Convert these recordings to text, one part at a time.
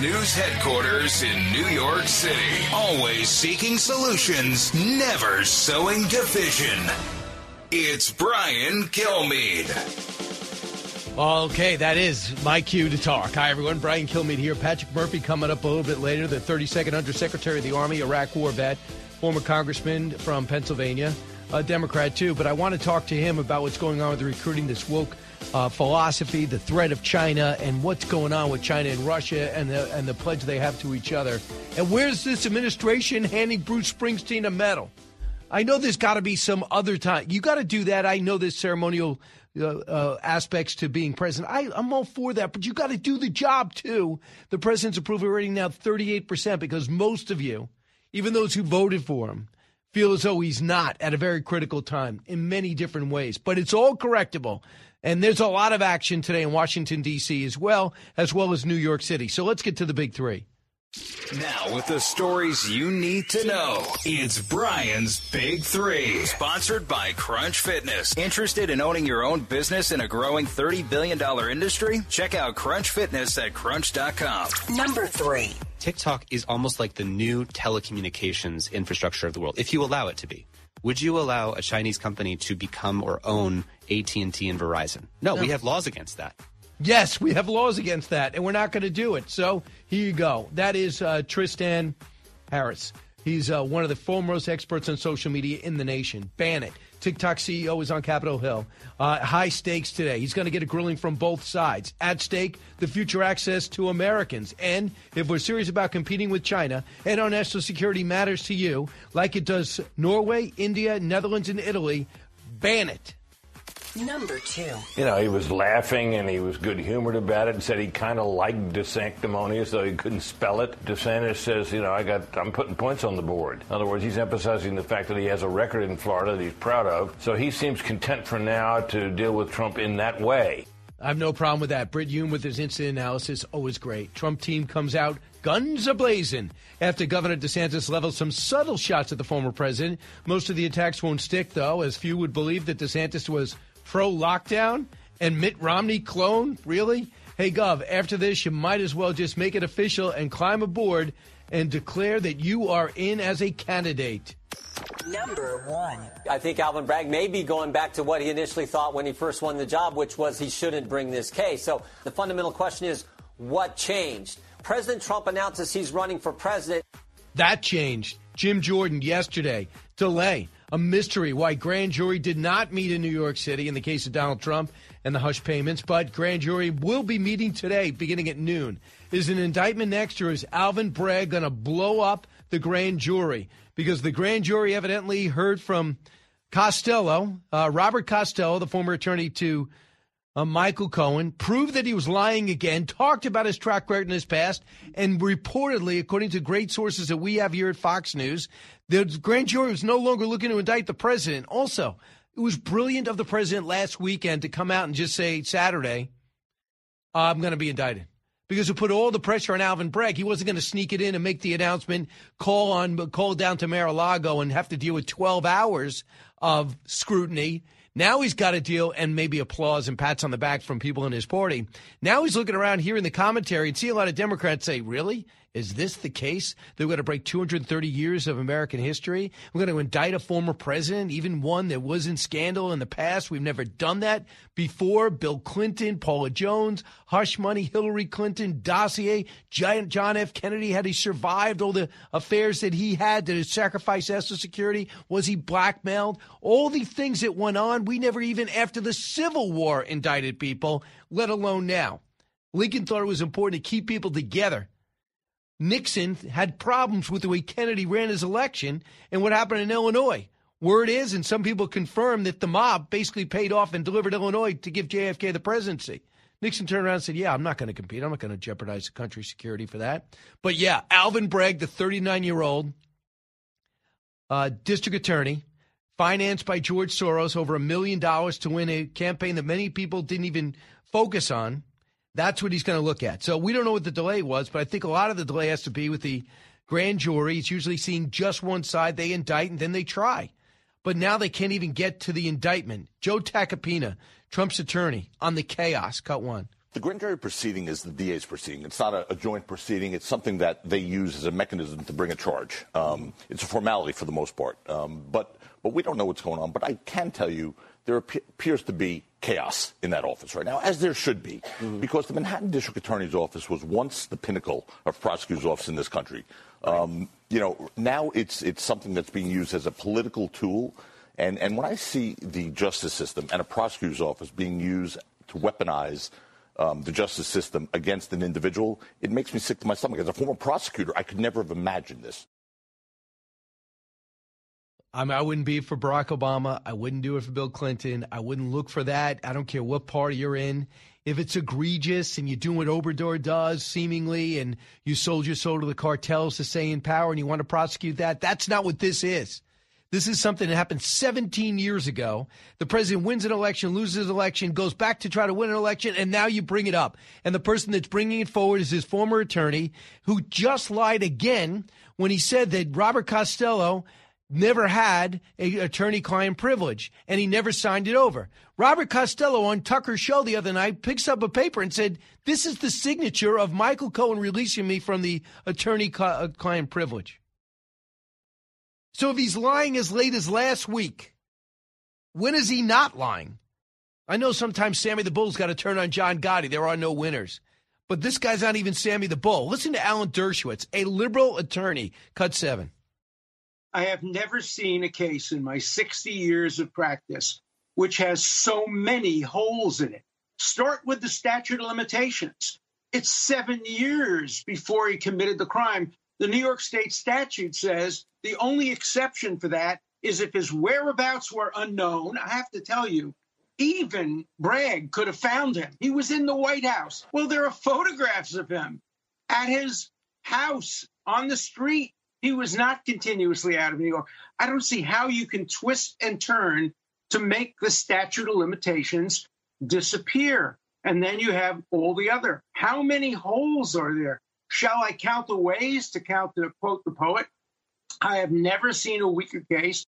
News headquarters in New York City, always seeking solutions, never sowing division. It's Brian Kilmeade. Okay, that is my cue to talk. Hi, everyone. Brian Kilmeade here. Patrick Murphy coming up a little bit later, the 32nd Undersecretary of the Army, Iraq War vet, former congressman from Pennsylvania, a Democrat too. But I want to talk to him about what's going on with the recruiting, this woke uh, philosophy, the threat of China, and what's going on with China and Russia, and the and the pledge they have to each other. And where's this administration handing Bruce Springsteen a medal? I know there's got to be some other time. You got to do that. I know there's ceremonial uh, uh, aspects to being president. I, I'm all for that, but you got to do the job too. The president's approval rating now 38% because most of you, even those who voted for him, feel as though he's not at a very critical time in many different ways. But it's all correctable. And there's a lot of action today in Washington, D.C. as well, as well as New York City. So let's get to the big three. Now, with the stories you need to know, it's Brian's Big Three. Sponsored by Crunch Fitness. Interested in owning your own business in a growing $30 billion industry? Check out Crunch Fitness at crunch.com. Number three. TikTok is almost like the new telecommunications infrastructure of the world, if you allow it to be. Would you allow a Chinese company to become or own AT&T and Verizon? No, no. we have laws against that. Yes, we have laws against that, and we're not going to do it. So here you go. That is uh, Tristan Harris. He's uh, one of the foremost experts on social media in the nation. Ban it. TikTok CEO is on Capitol Hill. Uh, high stakes today. He's going to get a grilling from both sides. At stake, the future access to Americans. And if we're serious about competing with China and our national security matters to you, like it does Norway, India, Netherlands, and Italy, ban it. Number two. You know, he was laughing and he was good humored about it and said he kind of liked DeSanctimonious, though he couldn't spell it. DeSantis says, you know, I got, I'm putting points on the board. In other words, he's emphasizing the fact that he has a record in Florida that he's proud of. So he seems content for now to deal with Trump in that way. I have no problem with that. Brit Hume with his incident analysis, always great. Trump team comes out guns ablazing after Governor DeSantis levels some subtle shots at the former president. Most of the attacks won't stick, though, as few would believe that DeSantis was pro lockdown and Mitt Romney clone? Really? Hey, Gov, after this, you might as well just make it official and climb aboard and declare that you are in as a candidate. Number one. I think Alvin Bragg may be going back to what he initially thought when he first won the job, which was he shouldn't bring this case. So the fundamental question is what changed? President Trump announces he's running for president. That changed. Jim Jordan yesterday. Delay a mystery why grand jury did not meet in New York City in the case of Donald Trump and the hush payments, but grand jury will be meeting today beginning at noon. Is an indictment next, or is Alvin Bragg going to blow up the grand jury? Because the grand jury evidently heard from Costello, uh, Robert Costello, the former attorney to uh, Michael Cohen, proved that he was lying again, talked about his track record in his past, and reportedly, according to great sources that we have here at Fox News, the grand jury was no longer looking to indict the president. Also, it was brilliant of the president last weekend to come out and just say Saturday, I'm going to be indicted. Because it put all the pressure on Alvin Bragg. He wasn't going to sneak it in and make the announcement, call on, call down to Mar-a-Lago and have to deal with 12 hours of scrutiny now he's got a deal and maybe applause and pats on the back from people in his party. Now he's looking around here in the commentary and see a lot of Democrats say, Really? Is this the case? They're going to break 230 years of American history. We're going to indict a former president, even one that was in scandal in the past. We've never done that before. Bill Clinton, Paula Jones, hush money, Hillary Clinton, dossier, giant John F. Kennedy. Had he survived all the affairs that he had to sacrifice national security? Was he blackmailed? All the things that went on, we never even after the Civil War indicted people, let alone now. Lincoln thought it was important to keep people together Nixon had problems with the way Kennedy ran his election and what happened in Illinois. Word is, and some people confirm that the mob basically paid off and delivered Illinois to give JFK the presidency. Nixon turned around and said, Yeah, I'm not going to compete. I'm not going to jeopardize the country's security for that. But yeah, Alvin Bragg, the 39 year old uh, district attorney, financed by George Soros over a million dollars to win a campaign that many people didn't even focus on. That's what he's going to look at. So we don't know what the delay was, but I think a lot of the delay has to be with the grand jury. It's usually seeing just one side. They indict and then they try. But now they can't even get to the indictment. Joe Tacopina, Trump's attorney, on the chaos. Cut one. The grand jury proceeding is the DA's proceeding. It's not a, a, joint proceeding. It's something that they use as a mechanism to bring a charge. Um, it's a formality for the most part. Um, but, but we don't know what's going on. But I can tell you there appears to be chaos in that office right now, as there should be, mm-hmm. because the Manhattan District Attorney's Office was once the pinnacle of prosecutors' office in this country. Um, you know, now it's it's something that's being used as a political tool. And, and when I see the justice system and a prosecutor's office being used to weaponize um, the justice system against an individual, it makes me sick to my stomach. As a former prosecutor, I could never have imagined this. I mean, I wouldn't be for Barack Obama. I wouldn't do it for Bill Clinton. I wouldn't look for that. I don't care what party you're in. If it's egregious and you do what Obrador does, seemingly, and you sold your soul to the cartels to stay in power and you want to prosecute that, that's not what this is. This is something that happened 17 years ago. The president wins an election, loses an election, goes back to try to win an election, and now you bring it up. And the person that's bringing it forward is his former attorney, who just lied again when he said that Robert Costello never had a attorney-client privilege, and he never signed it over. Robert Costello on Tucker's show the other night picks up a paper and said, "This is the signature of Michael Cohen releasing me from the attorney-client privilege." So if he's lying as late as last week, when is he not lying? I know sometimes Sammy the Bull's got to turn on John Gotti. There are no winners. But this guy's not even Sammy the Bull. Listen to Alan Dershowitz, a liberal attorney. Cut seven. I have never seen a case in my 60 years of practice which has so many holes in it. Start with the statute of limitations. It's seven years before he committed the crime. The New York State statute says the only exception for that is if his whereabouts were unknown. I have to tell you, even Bragg could have found him. He was in the White House. Well, there are photographs of him at his house on the street. He was not continuously out of New York. I don't see how you can twist and turn to make the statute of limitations disappear. And then you have all the other. How many holes are there? Shall I count the ways to count the quote the poet? I have never seen a weaker case.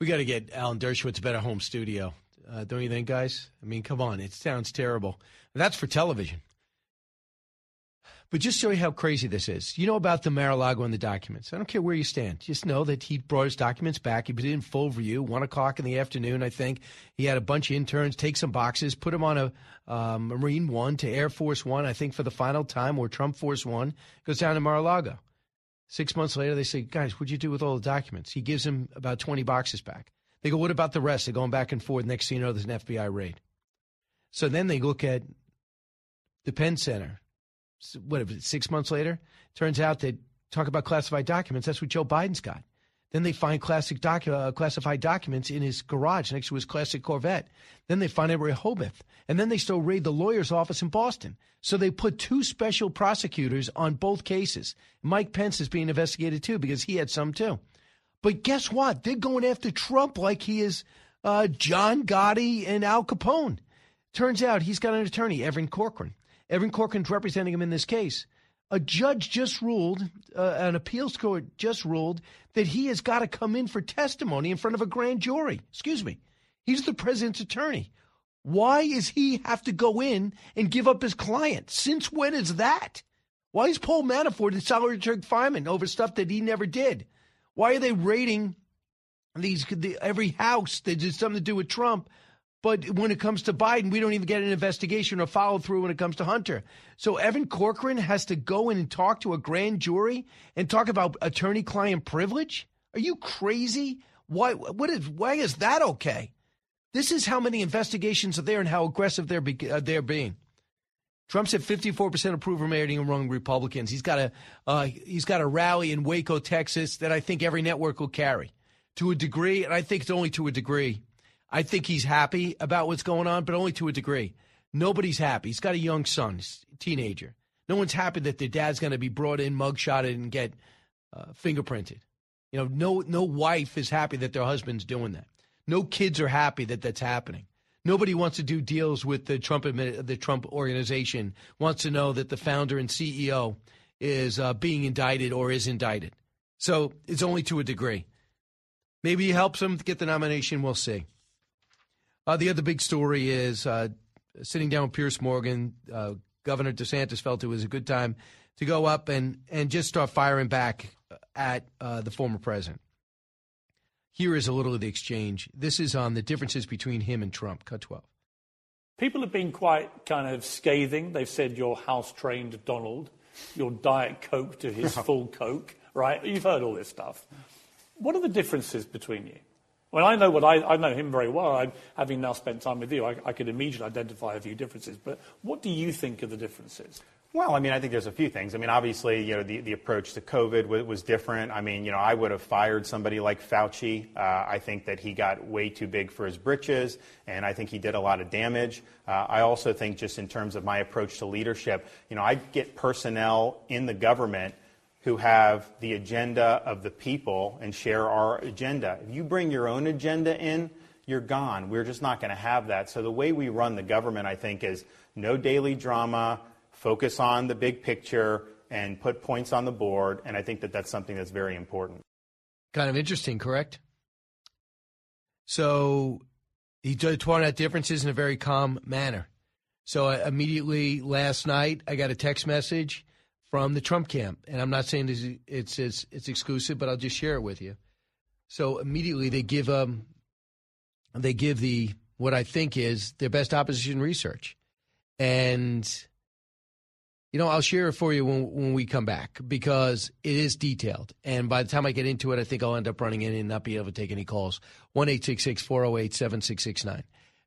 We got to get Alan Dershowitz a better home studio, uh, don't you think, guys? I mean, come on, it sounds terrible. That's for television. But just show you how crazy this is. You know about the Mar-a-Lago and the documents. I don't care where you stand. Just know that he brought his documents back. He did in full review, one o'clock in the afternoon, I think. He had a bunch of interns take some boxes, put them on a um, Marine One to Air Force One, I think for the final time, or Trump Force One, goes down to Mar-a-Lago. Six months later, they say, guys, what'd you do with all the documents? He gives them about 20 boxes back. They go, what about the rest? They're going back and forth. Next thing you know, there's an FBI raid. So then they look at the Penn Center what six months later, turns out that talk about classified documents. That's what Joe Biden's got. Then they find classic docu- uh, classified documents in his garage next to his classic Corvette. Then they find it Rehoboth. And then they still raid the lawyer's office in Boston. So they put two special prosecutors on both cases. Mike Pence is being investigated too because he had some too. But guess what? They're going after Trump like he is uh, John Gotti and Al Capone. Turns out he's got an attorney, Evan Corcoran. Evan Corcoran's representing him in this case. A judge just ruled, uh, an appeals court just ruled that he has got to come in for testimony in front of a grand jury. Excuse me. He's the president's attorney. Why is he have to go in and give up his client? Since when is that? Why is Paul Manafort and Solitary Fireman over stuff that he never did? Why are they raiding these the, every house that has something to do with Trump but when it comes to Biden, we don't even get an investigation or follow through when it comes to Hunter. So Evan Corcoran has to go in and talk to a grand jury and talk about attorney client privilege? Are you crazy? Why what is why is that okay? This is how many investigations are there and how aggressive they're be, uh, they're being. Trump's at 54% approval rating among Republicans. He's got a uh, he's got a rally in Waco, Texas that I think every network will carry. to a degree, and I think it's only to a degree. I think he's happy about what's going on, but only to a degree. Nobody's happy. He's got a young son, a teenager. No one's happy that their dad's going to be brought in, mugshotted, and get uh, fingerprinted. You know, no no wife is happy that their husband's doing that. No kids are happy that that's happening. Nobody wants to do deals with the Trump the Trump organization. Wants to know that the founder and CEO is uh, being indicted or is indicted. So it's only to a degree. Maybe he helps him get the nomination. We'll see. Uh, the other big story is uh, sitting down with Piers Morgan. Uh, Governor DeSantis felt it was a good time to go up and, and just start firing back at uh, the former president. Here is a little of the exchange. This is on the differences between him and Trump. Cut 12. People have been quite kind of scathing. They've said you're house trained Donald, you're Diet Coke to his full Coke, right? You've heard all this stuff. What are the differences between you? Well, I know what I, I know him very well. I, having now spent time with you, I, I could immediately identify a few differences. But what do you think are the differences? Well, I mean, I think there's a few things. I mean, obviously, you know, the, the approach to COVID was, was different. I mean, you know, I would have fired somebody like Fauci. Uh, I think that he got way too big for his britches, and I think he did a lot of damage. Uh, I also think, just in terms of my approach to leadership, you know, I get personnel in the government who have the agenda of the people and share our agenda. If you bring your own agenda in, you're gone. We're just not going to have that. So the way we run the government, I think, is no daily drama focus on the big picture and put points on the board. And I think that that's something that's very important. Kind of interesting, correct? So he taught out differences in a very calm manner. So uh, immediately last night, I got a text message from the Trump camp, and I'm not saying this, it's, it's it's exclusive, but I'll just share it with you. So immediately they give um they give the what I think is their best opposition research, and you know, I'll share it for you when, when we come back because it is detailed. And by the time I get into it, I think I'll end up running in and not be able to take any calls. 1 408 7669. Uh,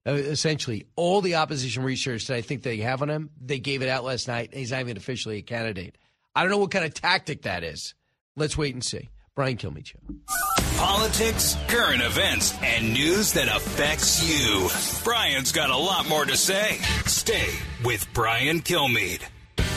Uh, essentially, all the opposition research that I think they have on him, they gave it out last night. He's not even officially a candidate. I don't know what kind of tactic that is. Let's wait and see. Brian Kilmeade. Politics, current events, and news that affects you. Brian's got a lot more to say. Stay with Brian Kilmeade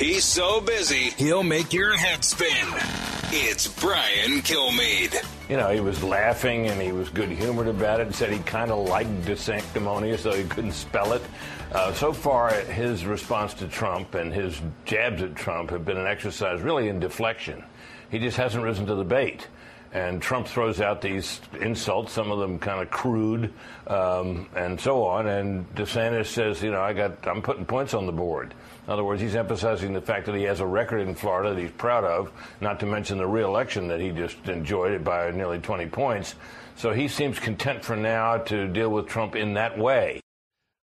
He's so busy, he'll make your head spin. It's Brian Kilmeade. You know, he was laughing and he was good humored about it and said he kind of liked DeSanctimonious, though he couldn't spell it. Uh, so far, his response to Trump and his jabs at Trump have been an exercise really in deflection. He just hasn't risen to the bait. And Trump throws out these insults, some of them kind of crude, um, and so on. And DeSantis says, you know, I got, I'm putting points on the board. In other words, he's emphasizing the fact that he has a record in Florida that he's proud of, not to mention the reelection that he just enjoyed by nearly 20 points. So he seems content for now to deal with Trump in that way.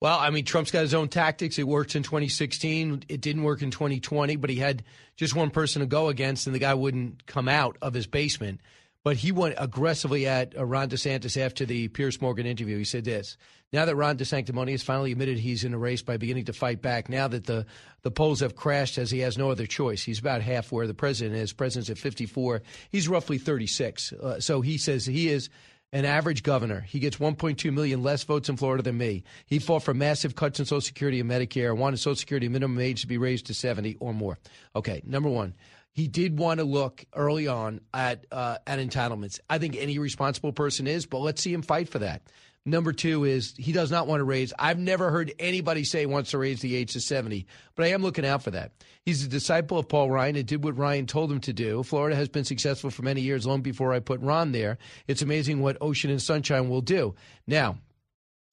Well, I mean, Trump's got his own tactics. It worked in 2016. It didn't work in 2020, but he had just one person to go against, and the guy wouldn't come out of his basement. But he went aggressively at uh, Ron DeSantis after the Piers Morgan interview. He said this Now that Ron DeSanctimonious has finally admitted he's in a race by beginning to fight back, now that the, the polls have crashed as he has no other choice, he's about half where the president is. President's at 54. He's roughly 36. Uh, so he says he is an average governor. He gets 1.2 million less votes in Florida than me. He fought for massive cuts in Social Security and Medicare, wanted Social Security minimum age to be raised to 70 or more. Okay, number one he did want to look early on at uh, at entitlements. I think any responsible person is, but let's see him fight for that. Number two is he does not want to raise. I've never heard anybody say he wants to raise the age to 70, but I am looking out for that. He's a disciple of Paul Ryan and did what Ryan told him to do. Florida has been successful for many years, long before I put Ron there. It's amazing what Ocean and Sunshine will do. Now,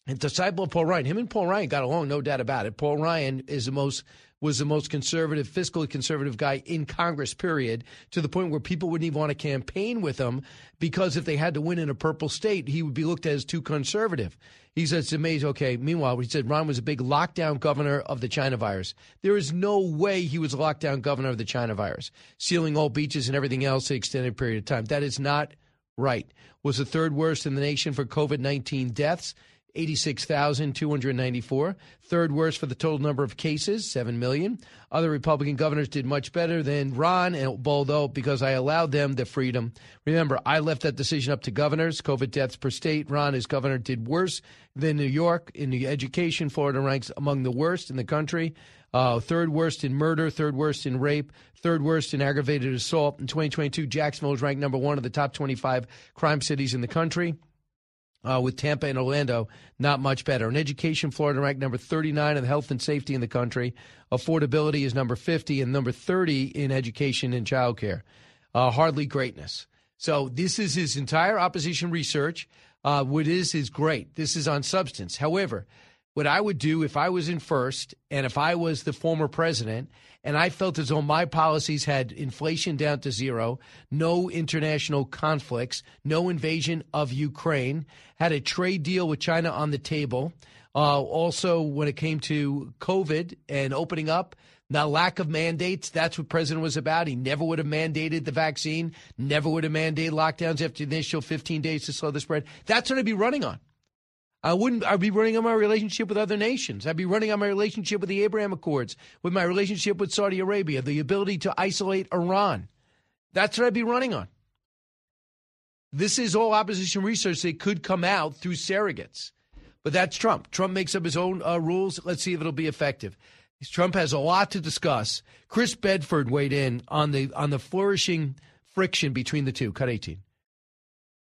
a disciple of Paul Ryan. Him and Paul Ryan got along, no doubt about it. Paul Ryan is the most was the most conservative, fiscally conservative guy in Congress, period, to the point where people wouldn't even want to campaign with him because if they had to win in a purple state, he would be looked at as too conservative. He said it's amazing. Okay, meanwhile, he said Ron was a big lockdown governor of the China virus. There is no way he was a lockdown governor of the China virus, sealing all beaches and everything else an extended period of time. That is not right. Was the third worst in the nation for COVID 19 deaths. 86,294. Third worst for the total number of cases, 7 million. Other Republican governors did much better than Ron and Boldo because I allowed them the freedom. Remember, I left that decision up to governors. COVID deaths per state. Ron, as governor, did worse than New York. In the education, Florida ranks among the worst in the country. Uh, third worst in murder, third worst in rape, third worst in aggravated assault. In 2022, Jacksonville was ranked number one of the top 25 crime cities in the country uh, with Tampa and Orlando, not much better. In education, Florida ranked number 39 in health and safety in the country. Affordability is number 50 and number 30 in education and childcare. Uh, hardly greatness. So this is his entire opposition research. Uh, what is is great. This is on substance. However, what I would do if I was in first and if I was the former president and I felt as though my policies had inflation down to zero, no international conflicts, no invasion of Ukraine, had a trade deal with China on the table. Uh, also, when it came to COVID and opening up, the lack of mandates, that's what President was about. He never would have mandated the vaccine, never would have mandated lockdowns after the initial 15 days to slow the spread. That's what I'd be running on. I wouldn't. I'd be running on my relationship with other nations. I'd be running on my relationship with the Abraham Accords, with my relationship with Saudi Arabia, the ability to isolate Iran. That's what I'd be running on. This is all opposition research that could come out through surrogates, but that's Trump. Trump makes up his own uh, rules. Let's see if it'll be effective. Trump has a lot to discuss. Chris Bedford weighed in on the on the flourishing friction between the two. Cut eighteen.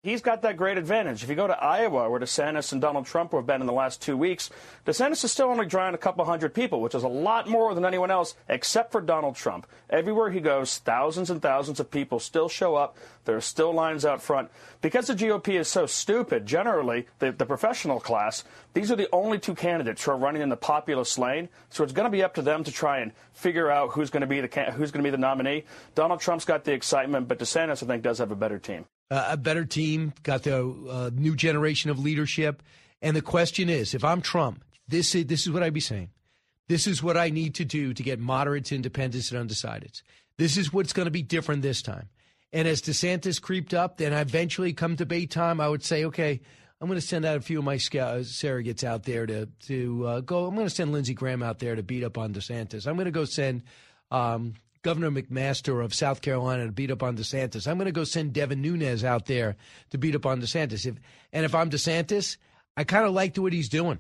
He's got that great advantage. If you go to Iowa, where DeSantis and Donald Trump have been in the last two weeks, DeSantis is still only drawing a couple hundred people, which is a lot more than anyone else except for Donald Trump. Everywhere he goes, thousands and thousands of people still show up. There are still lines out front. Because the GOP is so stupid, generally, the, the professional class, these are the only two candidates who are running in the populist lane. So it's going to be up to them to try and figure out who's going to be the who's going to be the nominee. Donald Trump's got the excitement, but DeSantis, I think, does have a better team a better team, got the uh, new generation of leadership. And the question is, if I'm Trump, this is, this is what I'd be saying. This is what I need to do to get moderates, independents, and undecideds. This is what's going to be different this time. And as DeSantis creeped up, then eventually come debate time, I would say, okay, I'm going to send out a few of my surrogates out there to to uh, go. I'm going to send Lindsey Graham out there to beat up on DeSantis. I'm going to go send um, Governor McMaster of South Carolina to beat up on DeSantis. I'm going to go send Devin Nunes out there to beat up on DeSantis. If, and if I'm DeSantis, I kind of liked what he's doing.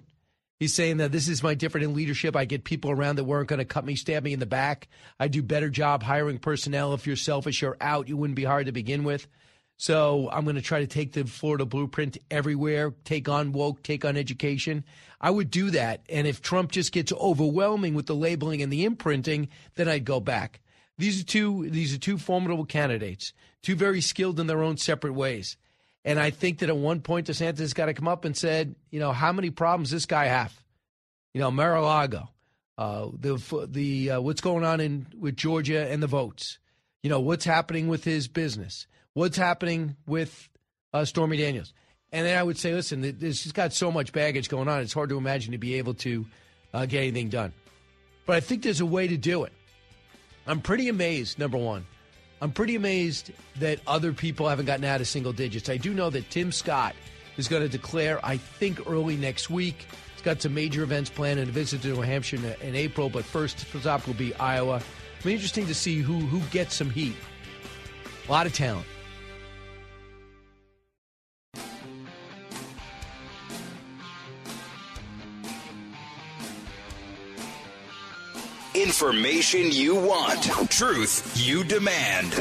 He's saying that this is my different in leadership. I get people around that weren't going to cut me, stab me in the back. I do better job hiring personnel. If you're selfish, you're out. You wouldn't be hard to begin with. So I'm going to try to take the Florida blueprint everywhere, take on woke, take on education. I would do that. And if Trump just gets overwhelming with the labeling and the imprinting, then I'd go back. These are two these are two formidable candidates, two very skilled in their own separate ways. And I think that at one point DeSantis has got to come up and said, you know, how many problems this guy have? You know, Mar-a-Lago, uh, the the uh, what's going on in with Georgia and the votes. You know, what's happening with his business? What's happening with uh, Stormy Daniels? And then I would say, listen, this has got so much baggage going on. It's hard to imagine to be able to uh, get anything done. But I think there's a way to do it. I'm pretty amazed, number one. I'm pretty amazed that other people haven't gotten out of single digits. I do know that Tim Scott is going to declare, I think, early next week. He's got some major events planned and a visit to New Hampshire in, April, but first stop will be Iowa. It'll be interesting to see who, who gets some heat. A lot of talent. Information you want, truth you demand.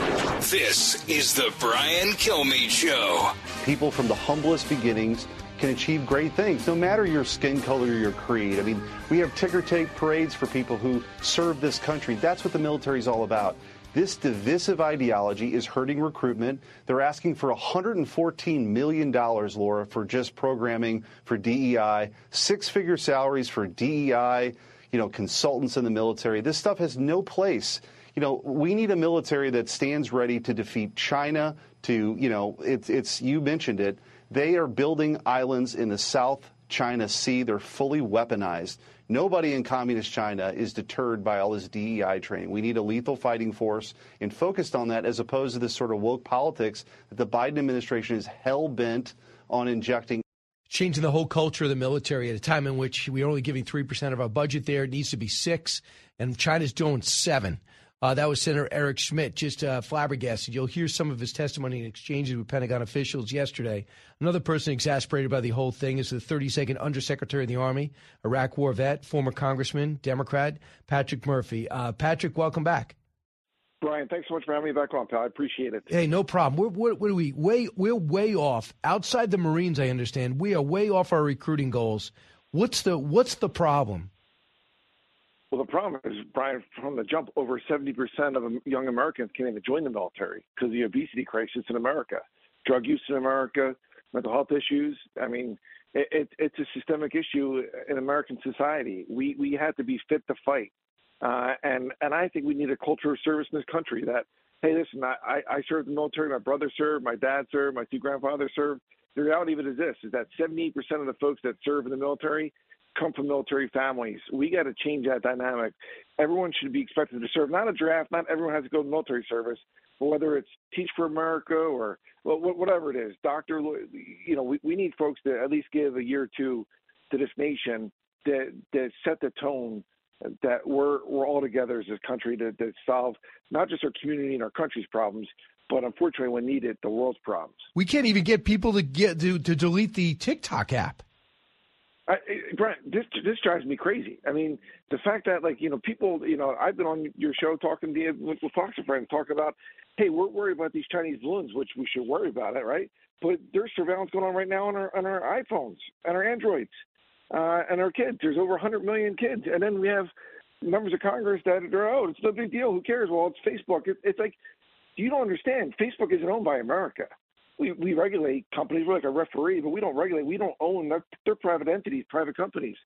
This is the Brian Kilmeade Show. People from the humblest beginnings can achieve great things, no matter your skin color or your creed. I mean, we have ticker tape parades for people who serve this country. That's what the military is all about. This divisive ideology is hurting recruitment. They're asking for $114 million, Laura, for just programming for DEI, six figure salaries for DEI, you know, consultants in the military. This stuff has no place. You know, we need a military that stands ready to defeat China, to, you know, it's, it's you mentioned it. They are building islands in the South China Sea. They're fully weaponized. Nobody in communist China is deterred by all this DEI training. We need a lethal fighting force and focused on that as opposed to this sort of woke politics that the Biden administration is hell bent on injecting. Changing the whole culture of the military at a time in which we're only giving 3% of our budget there. It needs to be six, and China's doing seven. Uh, that was Senator Eric Schmitt, just uh, flabbergasted. You'll hear some of his testimony and exchanges with Pentagon officials yesterday. Another person exasperated by the whole thing is the 32nd Undersecretary of the Army, Iraq War vet, former Congressman, Democrat, Patrick Murphy. Uh, Patrick, welcome back. Brian, thanks so much for having me back on, pal. I appreciate it. Hey, no problem. We're, we're, what are we way we're way off outside the Marines. I understand we are way off our recruiting goals. What's the what's the problem? Well, the problem is, Brian, from the jump, over 70% of young Americans can't even join the military because of the obesity crisis in America, drug use in America, mental health issues. I mean, it, it, it's a systemic issue in American society. We we had to be fit to fight, uh, and and I think we need a culture of service in this country. That hey, listen, I I served in the military. My brother served. My dad served. My two grandfathers served. The reality of it is this: is that 78% of the folks that serve in the military come from military families. We got to change that dynamic. Everyone should be expected to serve. Not a draft. Not everyone has to go to military service. But whether it's Teach for America or well, whatever it is, doctor, you know, we, we need folks to at least give a year or two to this nation that that set the tone that we're we're all together as a country to, to solve not just our community and our country's problems, but unfortunately, when needed, the world's problems. We can't even get people to get to, to delete the TikTok app. I, Brent, this this drives me crazy. I mean, the fact that like you know people, you know, I've been on your show talking to you with, with Fox and Friends, talking about, hey, we're worried about these Chinese balloons, which we should worry about it, right? But there's surveillance going on right now on our on our iPhones and our Androids uh, and our kids. There's over 100 million kids, and then we have members of Congress that are, oh, it's no big deal. Who cares? Well, it's Facebook. It, it's like you don't understand. Facebook isn't owned by America we, we regulate companies. We're like a referee, but we don't regulate. We don't own. They're, they're private entities, private companies.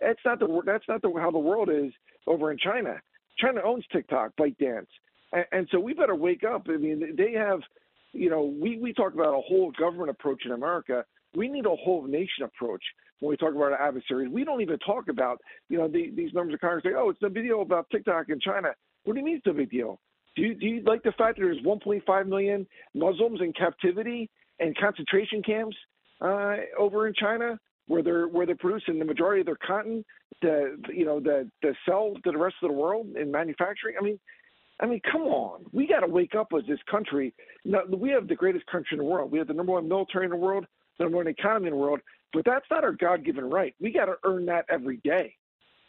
That's not the that's not the, how the world is over in China. China owns TikTok, ByteDance, and, and so we better wake up. I mean, they have, you know, we we talk about a whole government approach in America. We need a whole nation approach when we talk about our adversaries. We don't even talk about, you know, the, these members of Congress say, oh, it's no big deal about TikTok in China. What do you mean it's no big deal? Do you, do you like the fact that there's 1.5 million Muslims in captivity and concentration camps uh, over in China, where they're where they're producing the majority of their cotton to you know the the sell to the rest of the world in manufacturing? I mean, I mean, come on, we got to wake up as this country. Now, we have the greatest country in the world. We have the number one military in the world, the number one economy in the world. But that's not our God-given right. We got to earn that every day.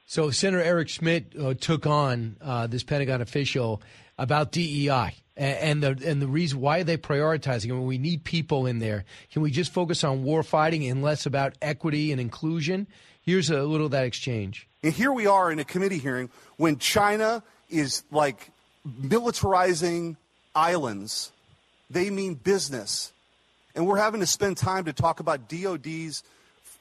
So Senator Eric Schmitt uh, took on uh, this Pentagon official about DEI and, the and the reason why they're they prioritizing when we need people in there. Can we just focus on war fighting and less about equity and inclusion? Here's a little of that exchange. And here we are in a committee hearing when China is like militarizing islands. They mean business. And we're having to spend time to talk about DOD's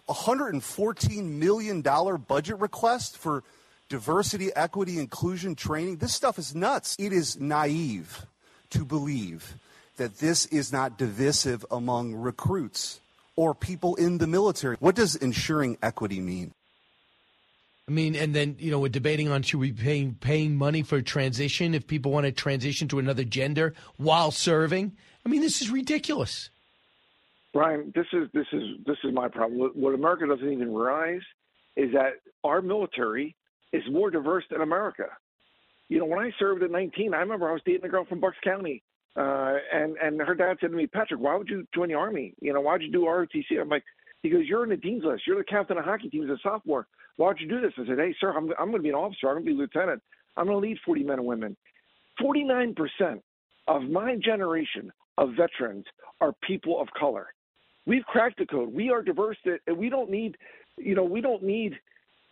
$114 million budget request for diversity, equity, inclusion training. This stuff is nuts. It is naive to believe that this is not divisive among recruits or people in the military. What does ensuring equity mean? I mean, and then you know we're debating on should we be paying paying money for transition if people want to transition to another gender while serving. I mean, this is ridiculous. Brian, this is this is this is my problem. What America doesn't even realize is that our military is more diverse than America. You know, when I served at 19, I remember I was dating a girl from Bucks County, uh, and and her dad said to me, Patrick, why would you join the army? You know, why'd you do ROTC? I'm like, goes, you're in the dean's list. You're the captain of hockey team as a sophomore. Why'd you do this? I said, hey, sir, I'm I'm going to be an officer. I'm going to be a lieutenant. I'm going to lead 40 men and women. 49 percent of my generation of veterans are people of color. We've cracked the code. We are diverse, and we don't need, you know, we don't need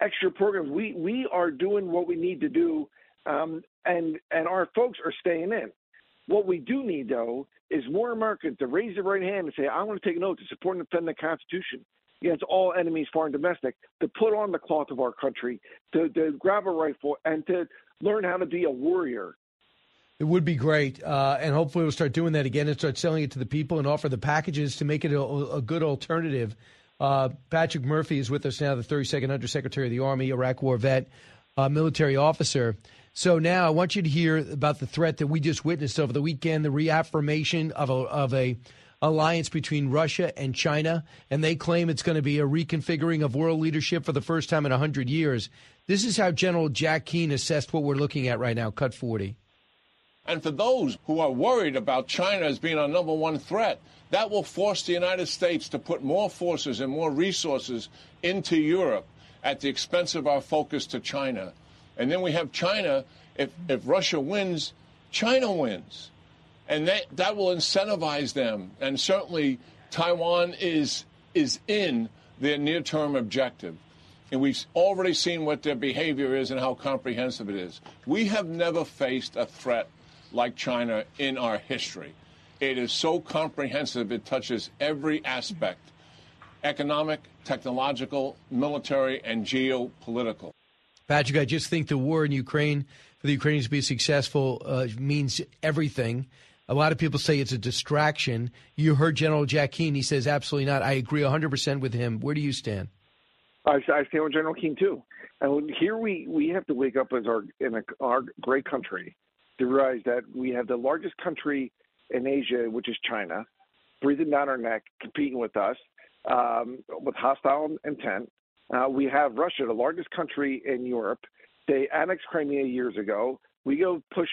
extra programs. We we are doing what we need to do. Um, and and our folks are staying in. What we do need, though, is more Americans to raise their right hand and say, "I want to take an oath to support and defend the Constitution." Against all enemies, foreign and domestic, to put on the cloth of our country, to, to grab a rifle, and to learn how to be a warrior. It would be great, uh, and hopefully we'll start doing that again and start selling it to the people and offer the packages to make it a, a good alternative. Uh, Patrick Murphy is with us now, the 32nd Undersecretary of the Army, Iraq War vet, uh, military officer. So now I want you to hear about the threat that we just witnessed over the weekend, the reaffirmation of a, of a alliance between Russia and China, and they claim it's going to be a reconfiguring of world leadership for the first time in 100 years. This is how General Jack Keane assessed what we're looking at right now. Cut 40. And for those who are worried about China as being our number one threat, that will force the United States to put more forces and more resources into Europe at the expense of our focus to China. And then we have China. If, if Russia wins, China wins. And that, that will incentivize them. And certainly Taiwan is, is in their near term objective. And we've already seen what their behavior is and how comprehensive it is. We have never faced a threat like China in our history. It is so comprehensive, it touches every aspect economic, technological, military, and geopolitical. Patrick, I just think the war in Ukraine, for the Ukrainians to be successful, uh, means everything. A lot of people say it's a distraction. You heard General Jack Keane. He says absolutely not. I agree 100% with him. Where do you stand? I, I stand with General Keane, too. And here we, we have to wake up as our, in a, our great country to realize that we have the largest country in Asia, which is China, breathing down our neck, competing with us um, with hostile intent. Uh, we have Russia, the largest country in Europe. They annexed Crimea years ago. We go push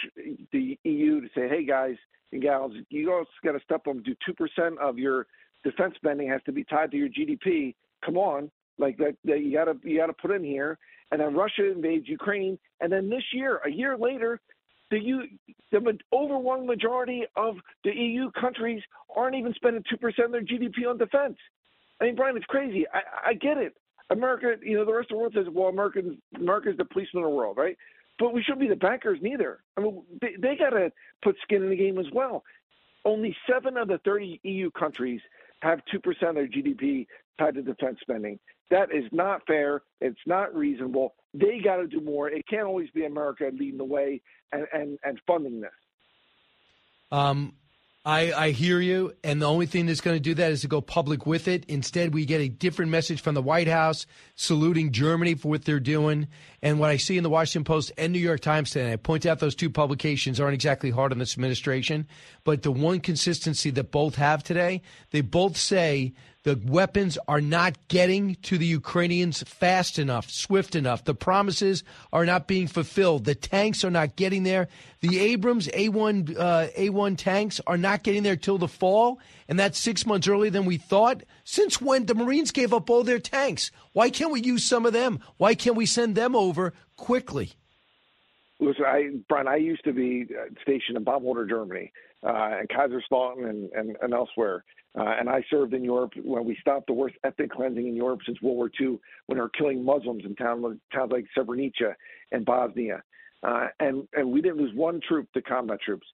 the EU to say, hey guys and gals, you guys got to step up and do two percent of your defense spending has to be tied to your GDP. Come on, like that, that you got to you got to put in here. And then Russia invades Ukraine, and then this year, a year later, the, U, the overwhelming majority of the EU countries aren't even spending 2% of their GDP on defense. I mean, Brian, it's crazy. I, I get it. America, you know, the rest of the world says, well, Americans, America's the policeman of the world, right? But we shouldn't be the bankers neither. I mean, they, they got to put skin in the game as well. Only seven of the 30 EU countries have 2% of their GDP tied to defense spending. That is not fair. It's not reasonable. They got to do more. It can't always be America leading the way and, and, and funding this. Um, I, I hear you, and the only thing that's going to do that is to go public with it. Instead, we get a different message from the White House saluting Germany for what they're doing. And what I see in the Washington Post and New York Times today, I point out those two publications aren't exactly hard on this administration, but the one consistency that both have today, they both say the weapons are not getting to the Ukrainians fast enough, swift enough. The promises are not being fulfilled. The tanks are not getting there. The Abrams A1 uh, A1 tanks are not getting there till the fall, and that's six months earlier than we thought. Since when the Marines gave up all their tanks? Why can't we use some of them? Why can't we send them over quickly? Listen, I, Brian, I used to be uh, stationed in Baumholder, Germany, uh, and Kaiserslautern and, and, and elsewhere. Uh, and I served in Europe when we stopped the worst ethnic cleansing in Europe since World War II, when they were killing Muslims in town, towns like Srebrenica and Bosnia. Uh, and, and we didn't lose one troop to combat troops.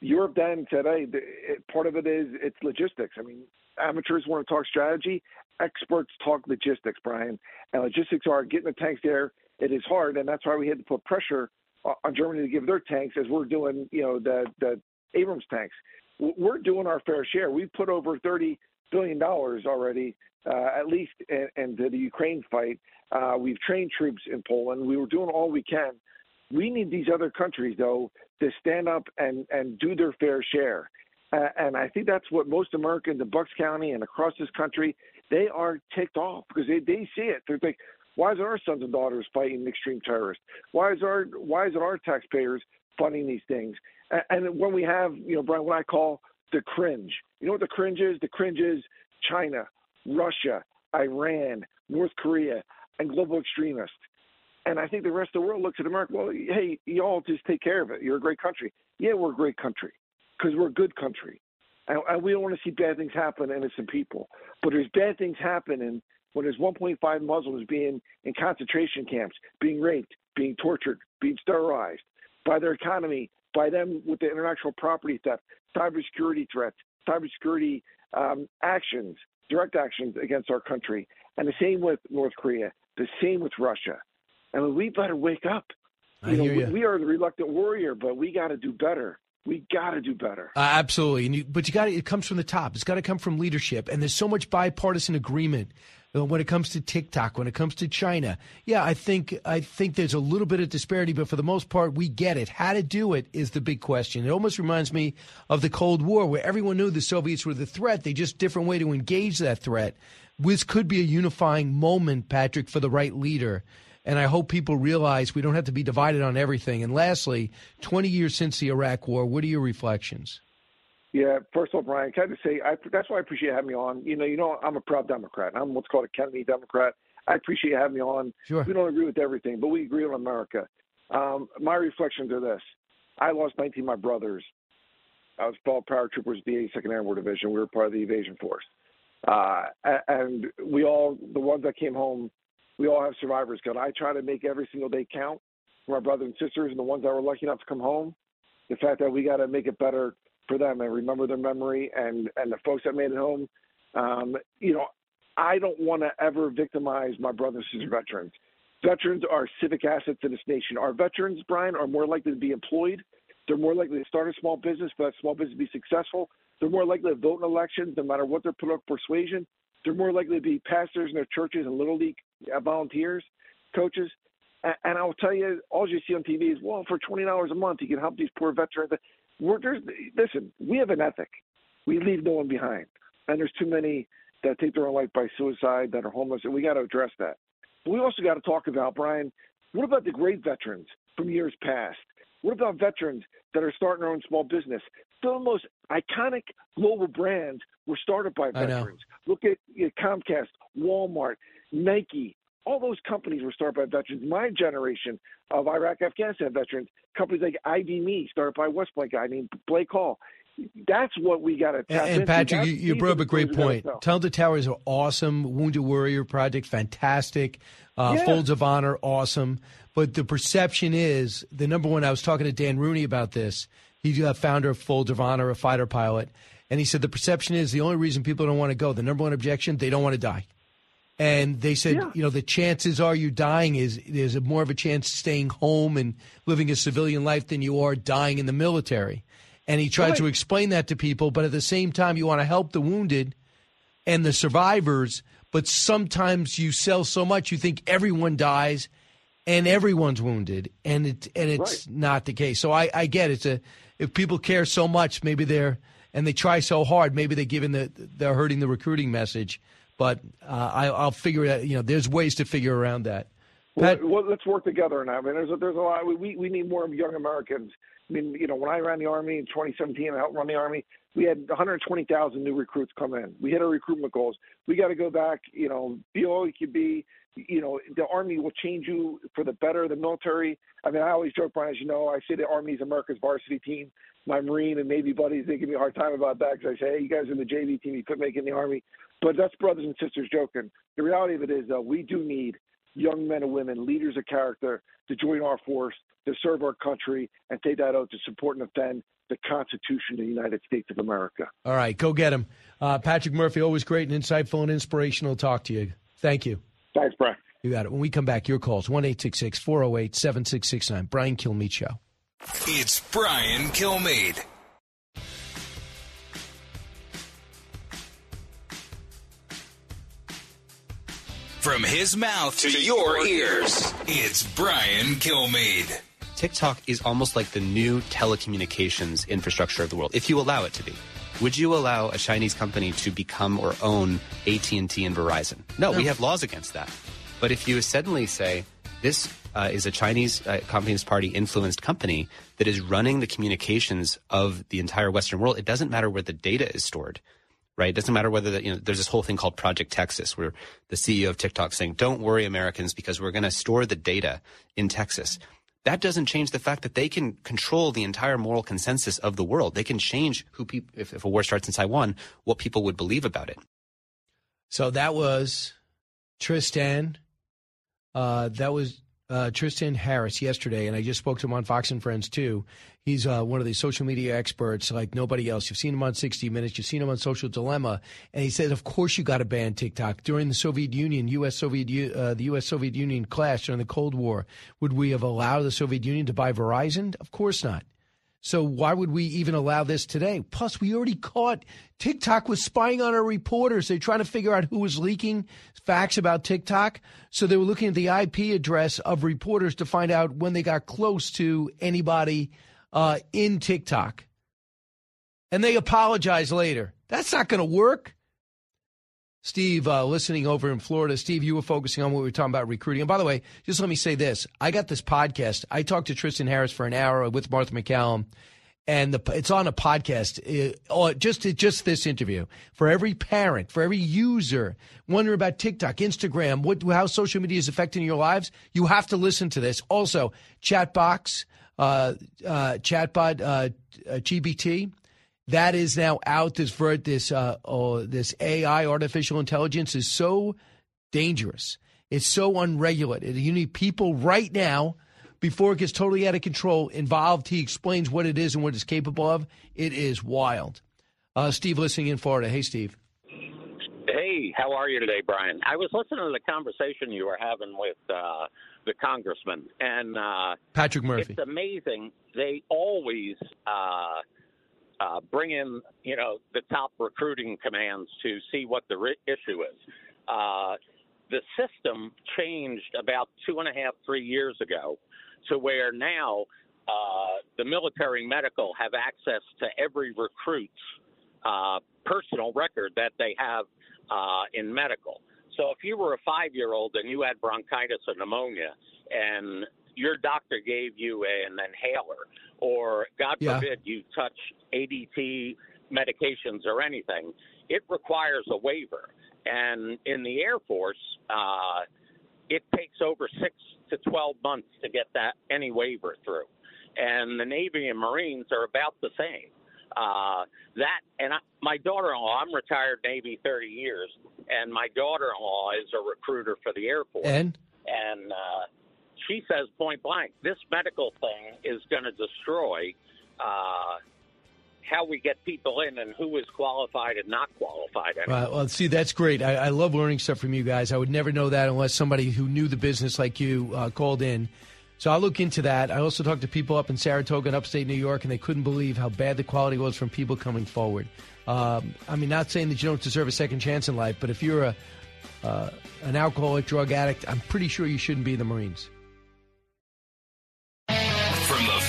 Europe then said, hey, the, it, part of it is it's logistics. I mean, amateurs want to talk strategy, experts talk logistics, Brian. And logistics are getting the tanks there. It is hard, and that's why we had to put pressure on Germany to give their tanks as we're doing, you know, the, the Abrams tanks we're doing our fair share. We've put over thirty billion dollars already, uh, at least, into the Ukraine fight. Uh, we've trained troops in Poland. We were doing all we can. We need these other countries, though, to stand up and and do their fair share. Uh, and I think that's what most Americans in Bucks County and across this country they are ticked off because they, they see it. They're like, why is our sons and daughters fighting extreme terrorists? Why is our why is it our taxpayers funding these things? And when we have, you know, Brian, what I call the cringe. You know what the cringe is? The cringe is China, Russia, Iran, North Korea, and global extremists. And I think the rest of the world looks at America. Well, hey, y'all just take care of it. You're a great country. Yeah, we're a great country because we're a good country, and, and we don't want to see bad things happen to innocent people. But there's bad things happening when there's 1.5 Muslims being in concentration camps, being raped, being tortured, being sterilized by their economy, by them with the intellectual property theft, cybersecurity threats, cybersecurity um, actions, direct actions against our country. And the same with North Korea, the same with Russia. I mean, we better wake up. I You know, hear we, we are the reluctant warrior, but we got to do better. We got to do better. Uh, absolutely, and you, but you got it comes from the top. It's got to come from leadership, and there's so much bipartisan agreement Uh, when it comes to TikTok, when it comes to China. Yeah, I think I think there's a little bit of disparity, but for the most part, we get it. How to do it is the big question. It almost reminds me of the Cold War, where everyone knew the Soviets were the threat. They just different way to engage that threat. This could be a unifying moment, Patrick, for the right leader. And I hope people realize we don't have to be divided on everything. And lastly, 20 years since the Iraq War, what are your reflections? Yeah, first of all, Brian, can I just say I, that's why I appreciate having me on. You know, you know, I'm a proud Democrat. I'm what's called a Kennedy Democrat. I appreciate you having me on. Sure. We don't agree with everything, but we agree on America. Um, my reflections are this: I lost 19 of my brothers. I was fellow paratroopers at the 82nd Airborne Division. We were part of the evasion force, uh, and we all, the ones that came home, we all have survivors guilt. I try to make every single day count for my brothers and sisters, and the ones that were lucky enough to come home. The fact that we got to make it better for them and remember their memory and and the folks that made it home. Um, you know, I don't want to ever victimize my brothers and sisters veterans. Veterans are civic assets in this nation. Our veterans, Brian, are more likely to be employed. They're more likely to start a small business, for that small business to be successful. They're more likely to vote in elections, no matter what their political persuasion. They're more likely to be pastors in their churches and little league uh, volunteers, coaches. And I'll tell you, all you see on TV is, well, for twenty dollars a month, you can help these poor veterans. We're, there's, listen, we have an ethic. We leave no one behind, and there's too many that take their own life by suicide that are homeless, and we got to address that. But we also got to talk about Brian. What about the great veterans from years past? What about veterans that are starting their own small business? Some of the most iconic global brands were started by veterans. Look at you know, Comcast, Walmart, Nike. All those companies were started by veterans. My generation of Iraq, Afghanistan veterans, companies like ID.me, started by West Point guy named Blake Hall. That's what we got to tap And, into. and Patrick, That's- you, you brought up a great stories we gotta point. tell. Tunnel to Towers are awesome. Wounded Warrior Project, fantastic. Uh, Yeah. Folds of Honor, awesome. But the perception is the number one. I was talking to Dan Rooney about this. He's a founder of Folds of Honor, a fighter pilot, and he said the perception is the only reason people don't want to go. The number one objection, they don't want to die. And they said, you know, the chances are you dying is there's a more of a chance staying home and living a civilian life than you are dying in the military. And he tried to explain that to people, but at the same time, you want to help the wounded and the survivors. But sometimes you sell so much, you think everyone dies and everyone's wounded, and it and it's not the case. So I, I get it's a if people care so much, maybe they're and they try so hard, maybe they're giving the they're hurting the recruiting message. But uh, I, I'll figure out. You know, there's ways to figure around that. Well, well, let's work together on that. I mean, there's a, there's a lot. We we need more young Americans. I mean, you know, when I ran the army in 2017, I helped run the army. We had 120,000 new recruits come in. We hit our recruitment goals. We got to go back. You know, be all you can be. You know, the army will change you for the better. The military. I mean, I always joke, Brian, as you know, I say the army's America's varsity team. My Marine and Navy buddies they give me a hard time about that because I say, hey, you guys are the JV team. You couldn't make it in the army. But that's brothers and sisters joking. The reality of it is, though, we do need young men and women, leaders of character, to join our force, to serve our country, and take that oath to support and defend the Constitution of the United States of America. All right, go get him. Uh, Patrick Murphy, always great and insightful and inspirational talk to you. Thank you. Thanks, Brian. You got it. When we come back, your calls 1 408 7669. Brian Kilmeade Show. It's Brian Kilmeade. From his mouth to your ears, it's Brian Kilmeade. TikTok is almost like the new telecommunications infrastructure of the world, if you allow it to be. Would you allow a Chinese company to become or own AT&T and Verizon? No, we have laws against that. But if you suddenly say this uh, is a Chinese uh, Communist Party influenced company that is running the communications of the entire Western world, it doesn't matter where the data is stored right? It doesn't matter whether that, you know, there's this whole thing called Project Texas where the CEO of TikTok saying, don't worry Americans because we're going to store the data in Texas. That doesn't change the fact that they can control the entire moral consensus of the world. They can change who people, if, if a war starts in Taiwan, what people would believe about it. So that was Tristan. Uh, that was uh, Tristan Harris yesterday, and I just spoke to him on Fox and Friends too. He's uh, one of these social media experts like nobody else. You've seen him on 60 Minutes, you've seen him on Social Dilemma, and he says, "Of course, you got to ban TikTok." During the Soviet Union, U.S. Soviet uh, the U.S. Soviet Union clash during the Cold War, would we have allowed the Soviet Union to buy Verizon? Of course not. So why would we even allow this today? Plus, we already caught TikTok was spying on our reporters. They're trying to figure out who was leaking facts about TikTok. So they were looking at the IP address of reporters to find out when they got close to anybody uh, in TikTok. And they apologize later. That's not going to work. Steve, uh, listening over in Florida, Steve, you were focusing on what we were talking about recruiting. And by the way, just let me say this: I got this podcast. I talked to Tristan Harris for an hour with Martha MacCallum, and the, it's on a podcast. Uh, just just this interview for every parent, for every user wondering about TikTok, Instagram, what how social media is affecting your lives. You have to listen to this. Also, Chatbox, uh, uh, chatbot, uh, GPT that is now out. This this uh, oh, this AI, artificial intelligence, is so dangerous. It's so unregulated. You need people right now before it gets totally out of control involved. He explains what it is and what it's capable of. It is wild. Uh, Steve, listening in Florida. Hey, Steve. Hey, how are you today, Brian? I was listening to the conversation you were having with uh, the congressman, and uh, Patrick Murphy. It's amazing. They always uh, bring in, you know, the top recruiting commands to see what the ri- issue is. Uh, the system changed about two and a half, three years ago to where now uh, the military medical have access to every recruit's uh, personal record that they have uh, in medical. So if you were a five year old and you had bronchitis or pneumonia and your doctor gave you an inhaler or God Yeah. forbid you touch ADHD medications or anything, it requires a waiver. And in the Air Force, uh, it takes over six to 12 months to get that any waiver through. And the Navy and Marines are about the same. Uh, that and I, my daughter-in-law, I'm retired Navy 30 years, and my daughter-in-law is a recruiter for the Air Force. And and uh, she says point blank, this medical thing is going to destroy uh, how we get people in and who is qualified and not qualified. Right. Well, see, that's great. I, I love learning stuff from you guys. I would never know that unless somebody who knew the business like you uh, called in. So I'll look into that. I also talked to people up in Saratoga and upstate New York, and they couldn't believe how bad the quality was from people coming forward. Um, I mean, not saying that you don't deserve a second chance in life, but if you're a uh, an alcoholic, drug addict, I'm pretty sure you shouldn't be in the Marines.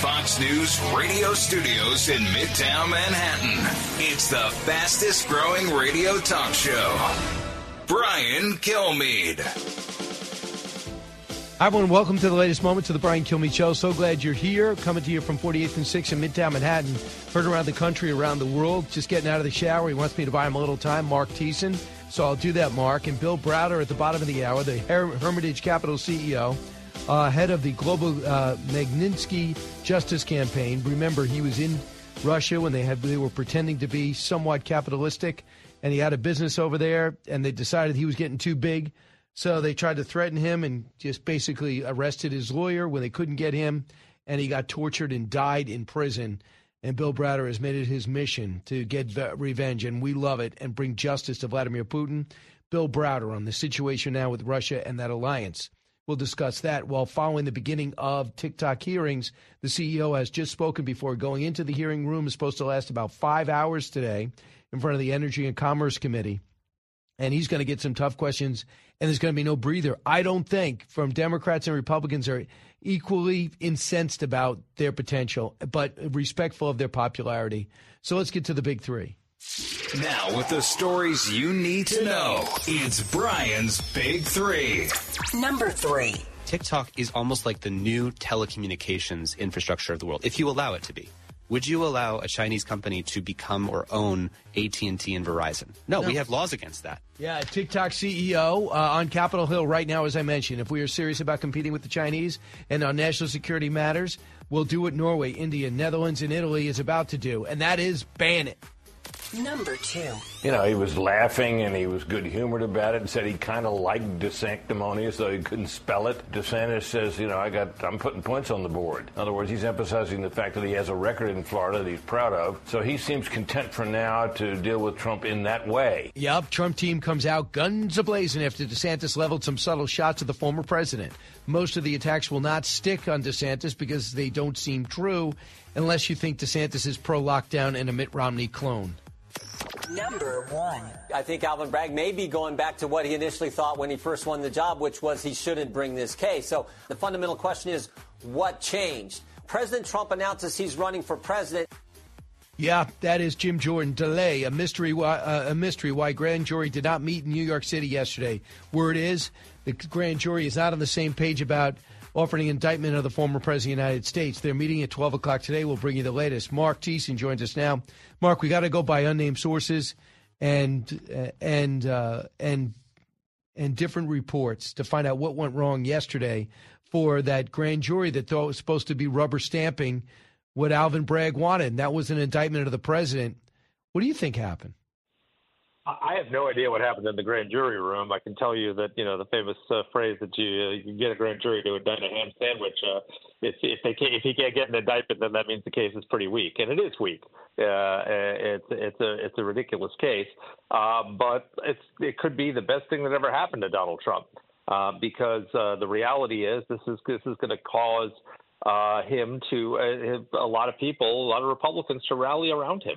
Fox News radio studios in Midtown Manhattan, it's the fastest growing radio talk show. Brian Kilmeade. Hi, everyone. Welcome to the latest moments of the Brian Kilmeade Show. So glad you're here. Coming to you from 48th and 6th in Midtown Manhattan. Heard around the country, around the world. Just getting out of the shower. He wants me to buy him a little time. Marc Thiessen. So I'll do that, Marc. And Bill Browder at the bottom of the hour, the Her- Hermitage Capital CEO, uh, head of the Global uh, Magnitsky Justice Campaign. Remember, he was in Russia when they had they were pretending to be somewhat capitalistic, and he had a business over there, and they decided he was getting too big. So they tried to threaten him and just basically arrested his lawyer when they couldn't get him, and he got tortured and died in prison. And Bill Browder has made it his mission to get ve- revenge, and we love it, and bring justice to Vladimir Putin. Bill Browder on the situation now with Russia and that alliance. We'll discuss that while following the beginning of TikTok hearings. The CEO has just spoken before going into the hearing room. is supposed to last about five hours today in front of the Energy and Commerce Committee and he's going to get some tough questions, and there's going to be no breather. I don't think from Democrats and Republicans are equally incensed about their potential, but respectful of their popularity. So let's get to the big three. Now, with the stories you need to know, it's Brian's Big Three. Number three. TikTok is almost like the new telecommunications infrastructure of the world, if you allow it to be. Would you allow a Chinese company to become or own AT&T and Verizon? No, No. we have laws against that. Yeah, TikTok CEO uh, on Capitol Hill right now, as I mentioned. If we are serious about competing with the Chinese and on national security matters, we'll do what Norway, India, Netherlands, and Italy is about to do, and that is ban it. Number two. You know, he was laughing and he was good humored about it and said he kind of liked DeSanctimonious, though he couldn't spell it. DeSantis says, you know, I got, I'm putting points on the board. In other words, he's emphasizing the fact that he has a record in Florida that he's proud of. So he seems content for now to deal with Trump in that way. Yep, Trump team comes out guns ablazing after DeSantis leveled some subtle shots at the former president. Most of the attacks will not stick on DeSantis because they don't seem true, unless you think DeSantis is pro lockdown and a Mitt Romney clone. Number one. I think Alvin Bragg may be going back to what he initially thought when he first won the job, which was he shouldn't bring this case. So the fundamental question is what changed? President Trump announces he's running for president. Yeah, that is Jim Jordan. Delay a mystery. Why, uh, a mystery. Why grand jury did not meet in New York City yesterday. Word is the grand jury is not on the same page about offering indictment of the former president of the United States. They're meeting at 12 o'clock today. We'll bring you the latest. Marc Thiessen joins us now. Marc, we got to go by unnamed sources and uh, and uh, and and different reports to find out what went wrong yesterday for that grand jury that thought was supposed to be rubber stamping what Alvin Bragg wanted. And that was an indictment of the president. What do you think happened? I have no idea what happened in the grand jury room. I can tell you that you know the famous uh, phrase that you uh, you get a grand jury to indict a ham sandwich. Uh, if if they can't, if he can't get an indictment, then that means the case is pretty weak, and it is weak. Uh, it's it's a it's a ridiculous case, uh, but it's it could be the best thing that ever happened to Donald Trump uh, because uh, the reality is this is this is going to cause uh, him to uh, a lot of people, a lot of Republicans to rally around him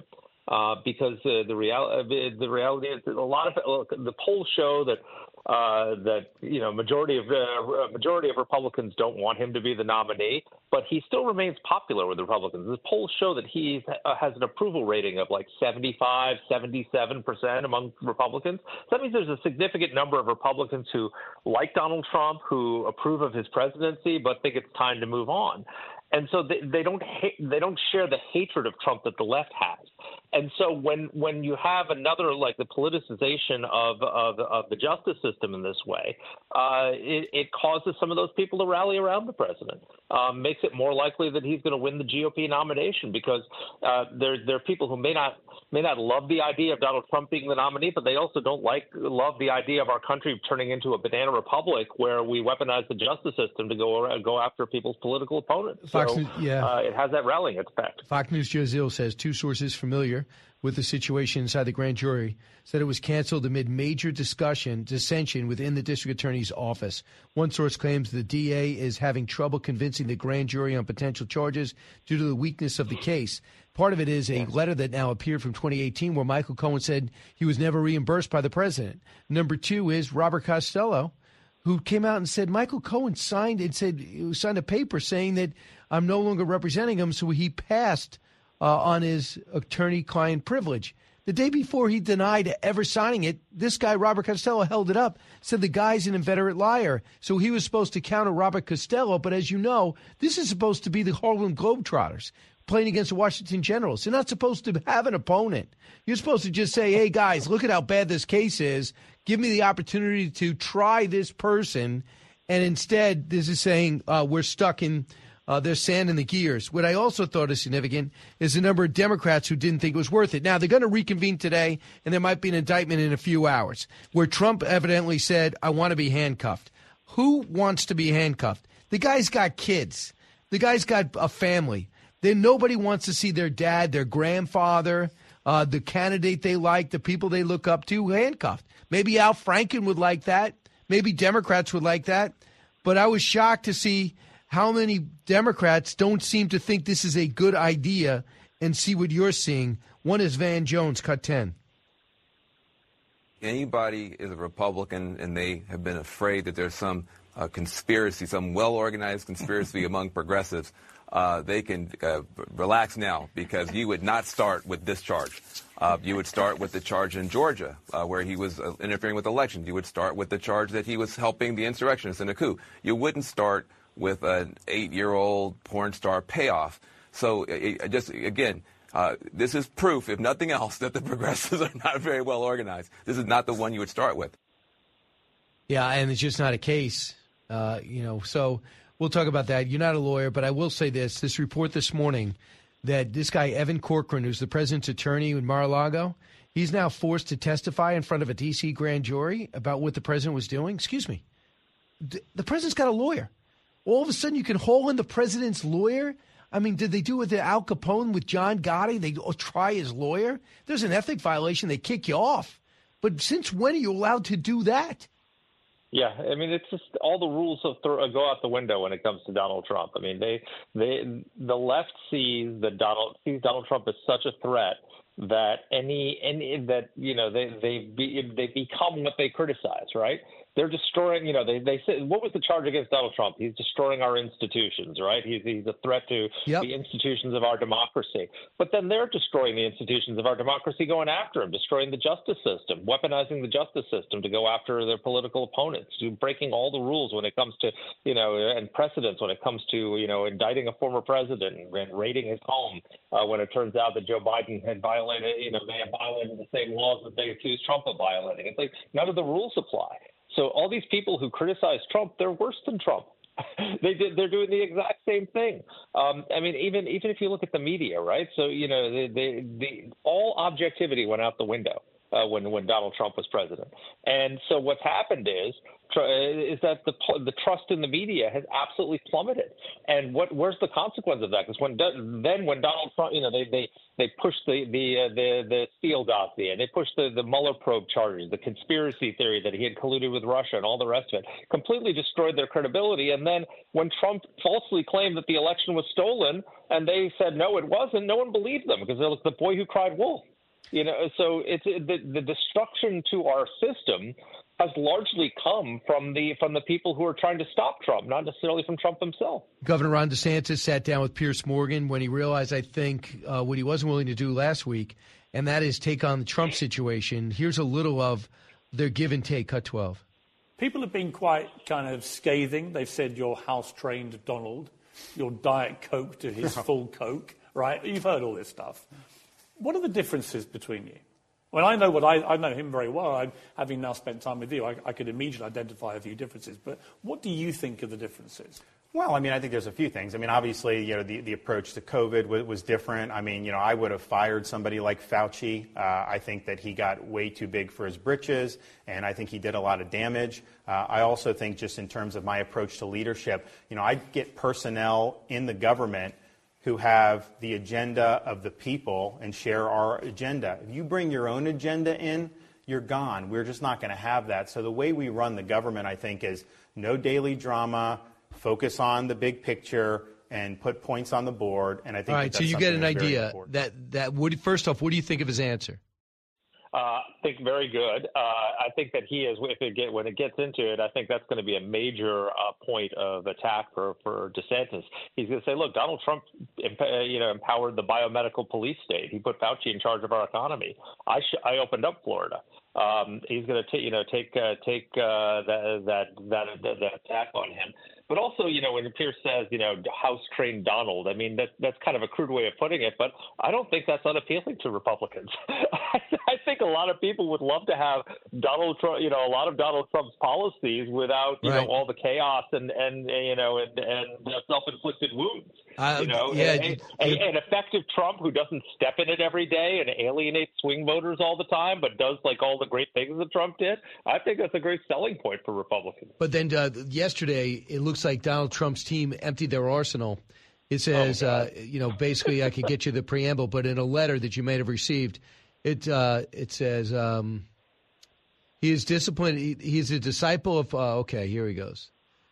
uh, because uh, the real uh, the reality is a lot of look, the polls show that uh, that you know majority of uh, majority of Republicans don't want him to be the nominee, but he still remains popular with Republicans. The polls show that he uh, has an approval rating of like 75, 77 percent among Republicans. So that means there's a significant number of Republicans who like Donald Trump, who approve of his presidency, but think it's time to move on and so they, they don't hate, they don't share the hatred of Trump that the left has. And so when when you have another like the politicization of of, of the justice system in this way, uh, it, it, causes some of those people to rally around the president. Um, makes it more likely that he's going to win the GOP nomination because uh, there there are people who may not may not love the idea of Donald Trump being the nominee, but they also don't like love the idea of our country turning into a banana republic where we weaponize the justice system to go go after people's political opponents. Fox so News, yeah. uh, it has that rallying effect. Fox News Joe Zill says two sources familiar with the situation inside the grand jury said it was canceled amid major discussion dissension within the district attorney's office. One source claims the DA is having trouble convincing the grand jury on potential charges due to the weakness of the case. Part of it is a letter that now appeared from 2018 where Michael Cohen said he was never reimbursed by the president. Number two is Robert Costello, who came out and said Michael Cohen signed and said signed a paper saying that I'm no longer representing him, so he passed uh, on his attorney-client privilege. The day before he denied ever signing it, this guy, Robert Costello, held it up, said the guy's an inveterate liar. So he was supposed to counter Robert Costello, but as you know, this is supposed to be the Harlem Globetrotters playing against the Washington Generals. You're not supposed to have an opponent. You're supposed to just say, hey, guys, look at how bad this case is. Give me the opportunity to try this person. And instead, this is saying uh, we're stuck in uh, there's sand in the gears. What I also thought is significant is the number of Democrats who didn't think it was worth it. Now, they're going to reconvene today, and there might be an indictment in a few hours where Trump evidently said, I want to be handcuffed. Who wants to be handcuffed? The guy's got kids, the guy's got a family. Then nobody wants to see their dad, their grandfather, uh, the candidate they like, the people they look up to handcuffed. Maybe Al Franken would like that. Maybe Democrats would like that. But I was shocked to see how many Democrats don't seem to think this is a good idea and see what you're seeing. One is Van Jones, cut 10. Anybody is a Republican and they have been afraid that there's some uh, conspiracy, some well organized conspiracy among progressives. Uh, they can uh, relax now because you would not start with this charge. Uh, you would start with the charge in Georgia, uh, where he was uh, interfering with elections. You would start with the charge that he was helping the insurrectionists in a coup. You wouldn't start with an eight-year-old porn star payoff. So it, it just again, uh, this is proof, if nothing else, that the progressives are not very well organized. This is not the one you would start with. Yeah, and it's just not a case. Uh, you know, so we'll talk about that. You're not a lawyer, but I will say this: this report this morning that this guy Evan Corcoran, who's the president's attorney in Mar-a-Lago, he's now forced to testify in front of a D.C. grand jury about what the president was doing. Excuse me, the president's got a lawyer. All of a sudden, you can haul in the president's lawyer. I mean, did they do with the Al Capone with John Gotti? They try his lawyer. There's an ethic violation. They kick you off. But since when are you allowed to do that? Yeah, I mean it's just all the rules of th- go out the window when it comes to Donald Trump. I mean they they the left sees that Donald sees Donald Trump as such a threat that any any that you know they they be, they become what they criticize, right? They're destroying. You know, they they say what was the charge against Donald Trump? He's destroying our institutions, right? He's he's a threat to yep. the institutions of our democracy. But then they're destroying the institutions of our democracy, going after him, destroying the justice system, weaponizing the justice system to go after their political opponents, breaking all the rules when it comes to you know and precedents when it comes to you know indicting a former president and raiding his home uh, when it turns out that Joe Biden had violated you know may have violated the same laws that they accused Trump of violating. It's like none of the rules apply. So all these people who criticize Trump, they're worse than Trump. they did, they're doing the exact same thing. Um, I mean, even even if you look at the media, right? So you know, the, the, the all objectivity went out the window uh, when when Donald Trump was president. And so what's happened is is that the the trust in the media has absolutely plummeted. And what where's the consequence of that? Because when then when Donald Trump, you know, they they they pushed the the uh, the the Steele dossier, and they pushed the the Mueller probe charges, the conspiracy theory that he had colluded with Russia, and all the rest of it, completely destroyed their credibility. And then when Trump falsely claimed that the election was stolen, and they said no, it wasn't, no one believed them because it was the boy who cried wolf. You know, so it's the, the destruction to our system has largely come from the from the people who are trying to stop Trump, not necessarily from Trump himself. Governor Ron DeSantis sat down with Piers Morgan when he realized, I think, uh, what he wasn't willing to do last week, and that is take on the Trump situation. Here's a little of their give and take. Cut twelve. People have been quite kind of scathing. They've said you're house trained Donald, you're Diet Coke to his full Coke, right? You've heard all this stuff. What are the differences between you? Well, I know what I, I know him very well. I, having now spent time with you, I, I could immediately identify a few differences. But what do you think of the differences? Well, I mean, I think there's a few things. I mean, obviously, you know, the, the approach to COVID was, was different. I mean, you know, I would have fired somebody like Fauci. Uh, I think that he got way too big for his britches, and I think he did a lot of damage. Uh, I also think, just in terms of my approach to leadership, you know, I get personnel in the government – who have the agenda of the people and share our agenda. If you bring your own agenda in, you're gone. We're just not going to have that. So the way we run the government, I think, is no daily drama, focus on the big picture, and put points on the board. And I think all right. so you get an idea that that would first off, what do you think of his answer? Uh, I think very good. Uh, I think that he is. If it get when it gets into it, I think that's going to be a major uh, point of attack for for DeSantis. He's going to say, "Look, Donald Trump, uh, you know, empowered the biomedical police state. He put Fauci in charge of our economy. I sh- I opened up Florida. Um, he's going to, you know, take uh, take that that that attack on him." But also, you know, when Piers says, you know, house trained Donald, I mean, that that's kind of a crude way of putting it, but I don't think that's unappealing to Republicans. I think a lot of people would love to have Donald Trump, you know, a lot of Donald Trump's policies without, you right. know, all the chaos and, and, you know, and, and self inflicted wounds. Uh, you know, yeah, an effective Trump who doesn't step in it every day and alienate swing voters all the time, but does like all the great things that Trump did. I think that's a great selling point for Republicans. But then uh, yesterday, it looks like Donald Trump's team emptied their arsenal. It says, oh, uh, you know, basically, I could get you the preamble, but in a letter that you may have received, it uh, it says um, he is disciplined. He, he's a disciple of. Uh, okay, here he goes.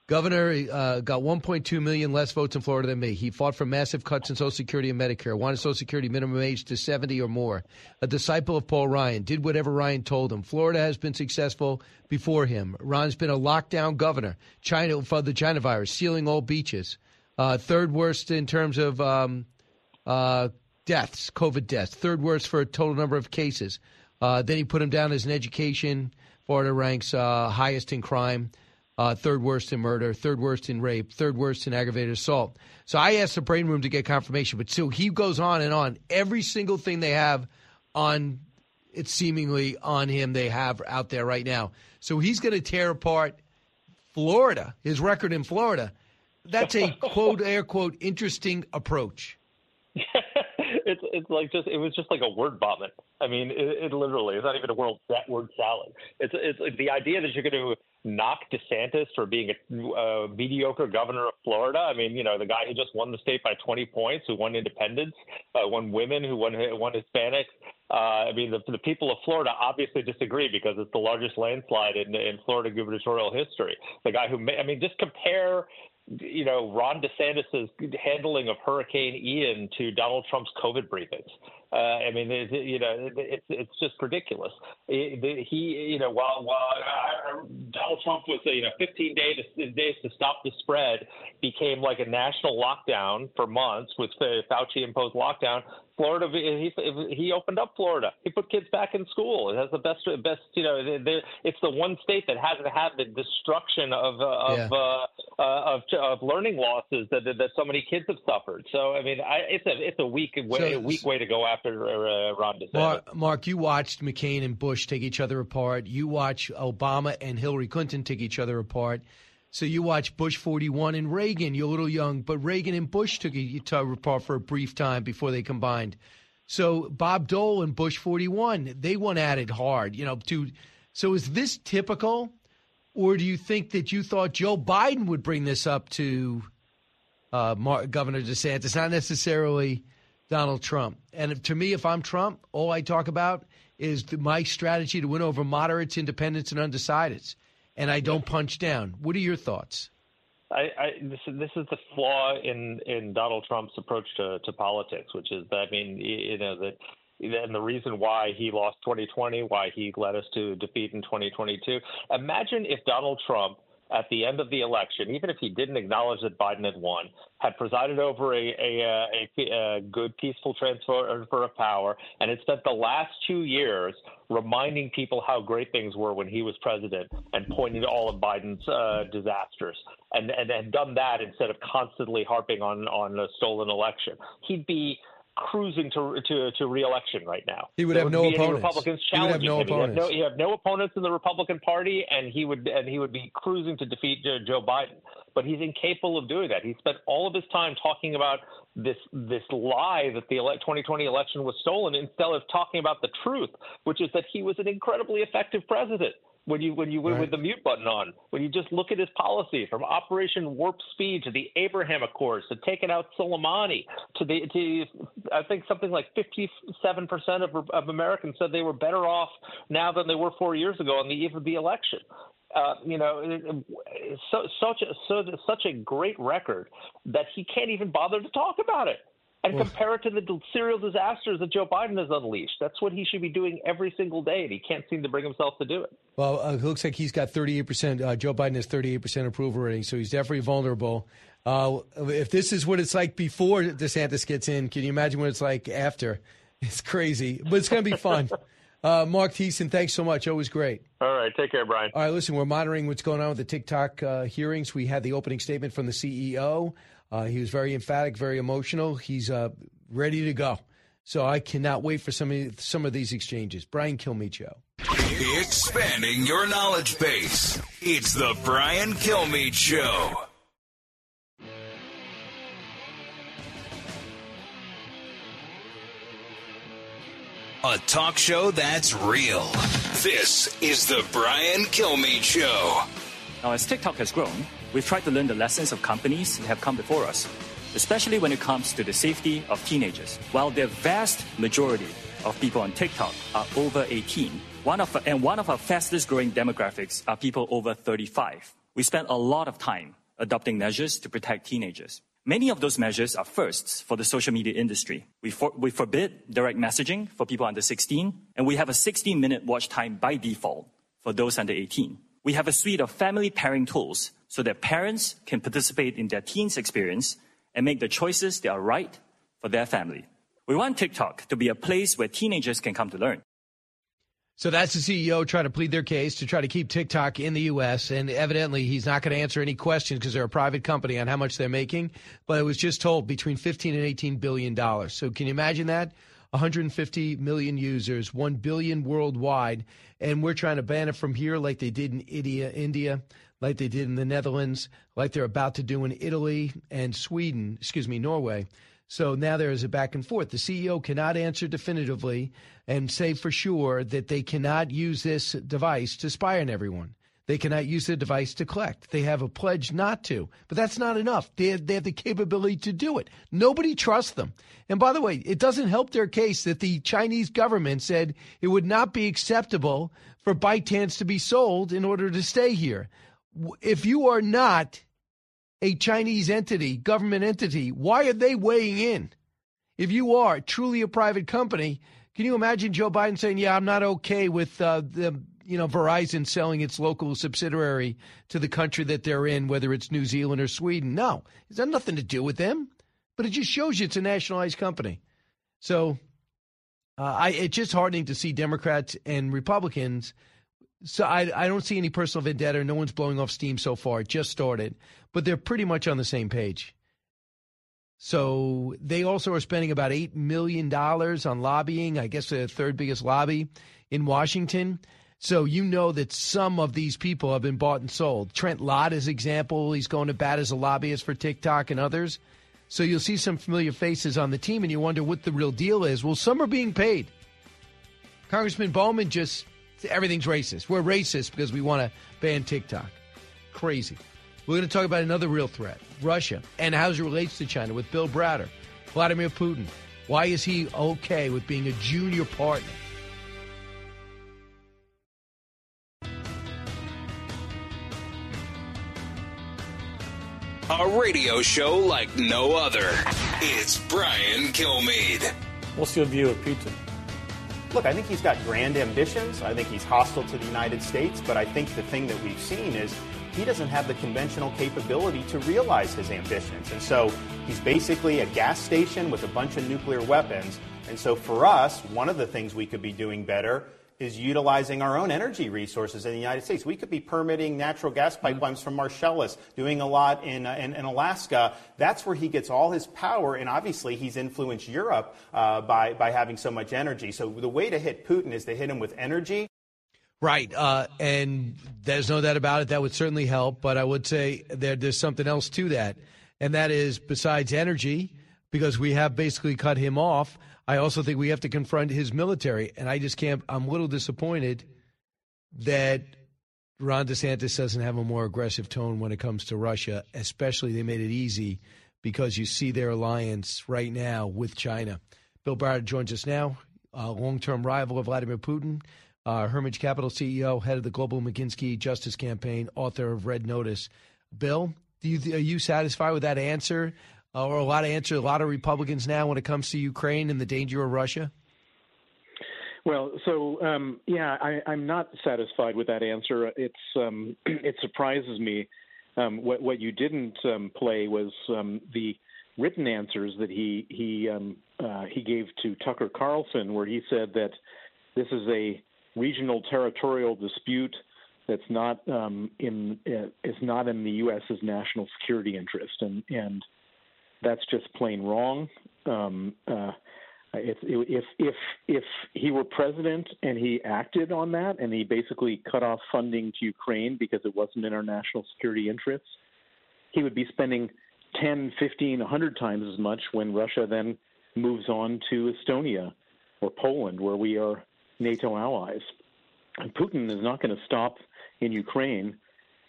Governor uh, got 1.2 million less votes in Florida than me. He fought for massive cuts in Social Security and Medicare, wanted Social Security minimum age to 70 or more. A disciple of Paul Ryan, did whatever Ryan told him. Florida has been successful before him. Ron's been a lockdown governor. China for the China virus, sealing all beaches. Uh, third worst in terms of um, uh, deaths, COVID deaths. Third worst for a total number of cases. Uh, then he put him down as an education. Florida ranks uh, highest in crime uh, third worst in murder, third worst in rape, third worst in aggravated assault. So I asked the brain room to get confirmation, but so he goes on and on. Every single thing they have on it's seemingly on him they have out there right now. So he's going to tear apart Florida, his record in Florida. That's a quote air quote interesting approach. it's it's like just it was just like a word vomit. I mean, it, it literally is not even a word that word salad. It's it's like the idea that you're going to knock DeSantis for being a uh, mediocre governor of Florida. I mean, you know, the guy who just won the state by 20 points, who won independence, uh, won women, who won won Hispanics. Uh, I mean, the, the people of Florida obviously disagree because it's the largest landslide in, in Florida gubernatorial history. The guy who, I mean, just compare you know, Ron DeSantis's handling of Hurricane Ian to Donald Trump's COVID briefings. Uh, I mean, it, you know, it's it's just ridiculous. He, you know, while while uh, Donald Trump was, you know, 15 days days to stop the spread became like a national lockdown for months with Fauci imposed lockdown. Florida, he he opened up Florida. He put kids back in school. It has the best best. You know, it's the one state that hasn't had the destruction of uh, of, Yeah. uh, uh, of of learning losses that that so many kids have suffered. So I mean, I, it's a it's a weak way So- a weak way to go after uh, Ron DeSantis. Marc, Marc, you watched McCain and Bush take each other apart. You watch Obama and Hillary Clinton take each other apart. So you watch Bush 41 and Reagan. You're a little young, but Reagan and Bush took each other apart for a brief time before they combined. So Bob Dole and Bush 41, they went at it hard. You know, to so is this typical, or do you think that you thought Joe Biden would bring this up to uh, Mar- Governor DeSantis, not necessarily Donald Trump. And to me, if I'm Trump, all I talk about is the, my strategy to win over moderates, independents, and undecideds. And I don't punch down. What are your thoughts? I, I this is this is the flaw in in Donald Trump's approach to to politics, which is that I mean, you know that. And the reason why he lost 2020, why he led us to defeat in 2022. Imagine if Donald Trump, at the end of the election, even if he didn't acknowledge that Biden had won, had presided over a, a, a, a good, peaceful transfer of power, and had spent the last two years reminding people how great things were when he was president and pointing to all of Biden's uh, disasters, and, and had done that instead of constantly harping on on a stolen election, he'd be cruising to to to reelection right now. He would There have no be any opponents. Republicans He would have challenging no him. He'd have no, opponents. have no opponents in the Republican Party, and he would and he would be cruising to defeat Joe, Joe Biden. But he's incapable of doing that. He spent all of his time talking about this this lie that the 2020 election was stolen, instead of talking about the truth, which is that he was an incredibly effective president. When you when you Right. with the mute button on, when you just look at his policy from Operation Warp Speed to the Abraham Accords to taking out Soleimani to the to I think something like 57 percent of of Americans said they were better off now than they were four years ago on the eve of the election. Uh, you know, so, such a so, such a great record that he can't even bother to talk about it and compare it to the serial disasters that Joe Biden has unleashed. That's what he should be doing every single day, and he can't seem to bring himself to do it. Well, uh, it looks like he's got 38%. Uh, Joe Biden has 38% approval rating, so he's definitely vulnerable. Uh, if this is what it's like before DeSantis gets in, can you imagine what it's like after? It's crazy, but it's going to be fun. uh, Marc Thiessen, thanks so much. Always great. All right, take care, Brian. All right, listen, we're monitoring what's going on with the TikTok uh, hearings. We had the opening statement from the CEO. Uh, he was very emphatic, very emotional. He's uh, ready to go. So I cannot wait for some of, some of these exchanges. Brian Kilmeade Show. Expanding your knowledge base. It's the Brian Kilmeade Show. A talk show that's real. This is the Brian Kilmeade Show. Now, as TikTok has grown, we've tried to learn the lessons of companies that have come before us, especially when it comes to the safety of teenagers. While the vast majority of people on TikTok are over 18, one of, and one of our fastest growing demographics are people over 35. We spent a lot of time adopting measures to protect teenagers. Many of those measures are firsts for the social media industry. We, for, we forbid direct messaging for people under 16, and we have a 16 minute watch time by default for those under 18. We have a suite of family pairing tools so that parents can participate in their teens' experience and make the choices that are right for their family. We want TikTok to be a place where teenagers can come to learn. So that's the CEO trying to plead their case to try to keep TikTok in the U.S. And evidently, he's not going to answer any questions because they're a private company on how much they're making. But it was just told between 15 and 18 billion dollars. So can you imagine that? 150 million users, 1 billion worldwide, and we're trying to ban it from here like they did in India, India, like they did in the Netherlands, like they're about to do in Italy and Sweden, excuse me, Norway. So now there is a back and forth. The CEO cannot answer definitively and say for sure that they cannot use this device to spy on everyone. They cannot use the device to collect. They have a pledge not to, but that's not enough. They have, they have the capability to do it. Nobody trusts them. And by the way, it doesn't help their case that the Chinese government said it would not be acceptable for ByteDance to be sold in order to stay here. If you are not a Chinese entity, government entity, why are they weighing in? If you are truly a private company, can you imagine Joe Biden saying, "Yeah, I'm not okay with uh, the you know Verizon selling its local subsidiary to the country that they're in, whether it's New Zealand or Sweden?" No, it's got nothing to do with them. But it just shows you it's a nationalized company. So, uh, I it's just heartening to see Democrats and Republicans so I, I don't see any personal vendetta. No one's blowing off steam so far. It just started, but they're pretty much on the same page. So they also are spending about $8 million on lobbying, I guess the third biggest lobby in Washington. So you know that some of these people have been bought and sold. Trent Lott is an example. He's going to bat as a lobbyist for TikTok and others. So you'll see some familiar faces on the team and you wonder what the real deal is. Well, some are being paid. Congressman Bowman just everything's racist. We're racist because we want to ban TikTok. Crazy. We're going to talk about another real threat, Russia, and how it relates to China with Bill Browder, Vladimir Putin. Why is he okay with being a junior partner? A radio show like no other. It's Brian Kilmeade. What's your view of Putin? Look, I think he's got grand ambitions. I think he's hostile to the United States, but I think the thing that we've seen is he doesn't have the conventional capability to realize his ambitions. And so he's basically a gas station with a bunch of nuclear weapons. And so for us, one of the things we could be doing better is utilizing our own energy resources in the United States. We could be permitting natural gas Mm-hmm. pipelines from Marcellus, doing a lot in, uh, in, in Alaska. That's where he gets all his power, and obviously he's influenced Europe uh, by, by having so much energy. So the way to hit Putin is to hit him with energy. Right, uh, and there's no doubt about it. That would certainly help. But I would say there, there's something else to that, and that is besides energy, because we have basically cut him off. I also think we have to confront his military, and I just can't. I'm a little disappointed that Ron DeSantis doesn't have a more aggressive tone when it comes to Russia. Especially, they made it easy because you see their alliance right now with China. Bill Browder joins us now, uh, long-term rival of Vladimir Putin uh, Hermitage Capital CEO, head of the Global Magnitsky Justice Campaign, author of Red Notice. Bill, you, are you satisfied with that answer, or a lot of answer? A lot of Republicans now when it comes to Ukraine and the danger of Russia. Well, so um, yeah, I, I'm not satisfied with that answer. It's um, it surprises me. Um, what what you didn't um, play was um, the written answers that he he um, uh, he gave to Tucker Carlson, where he said that this is a regional territorial dispute that's not um, in uh, is not in the U.S.'s national security interest, and and that's just plain wrong. Um, uh, if if if if he were president and he acted on that and he basically cut off funding to Ukraine because it wasn't in our national security interests, he would be spending 10, 15, 100 times as much when Russia then moves on to Estonia or Poland, where we are NATO allies. And Putin is not going to stop in Ukraine,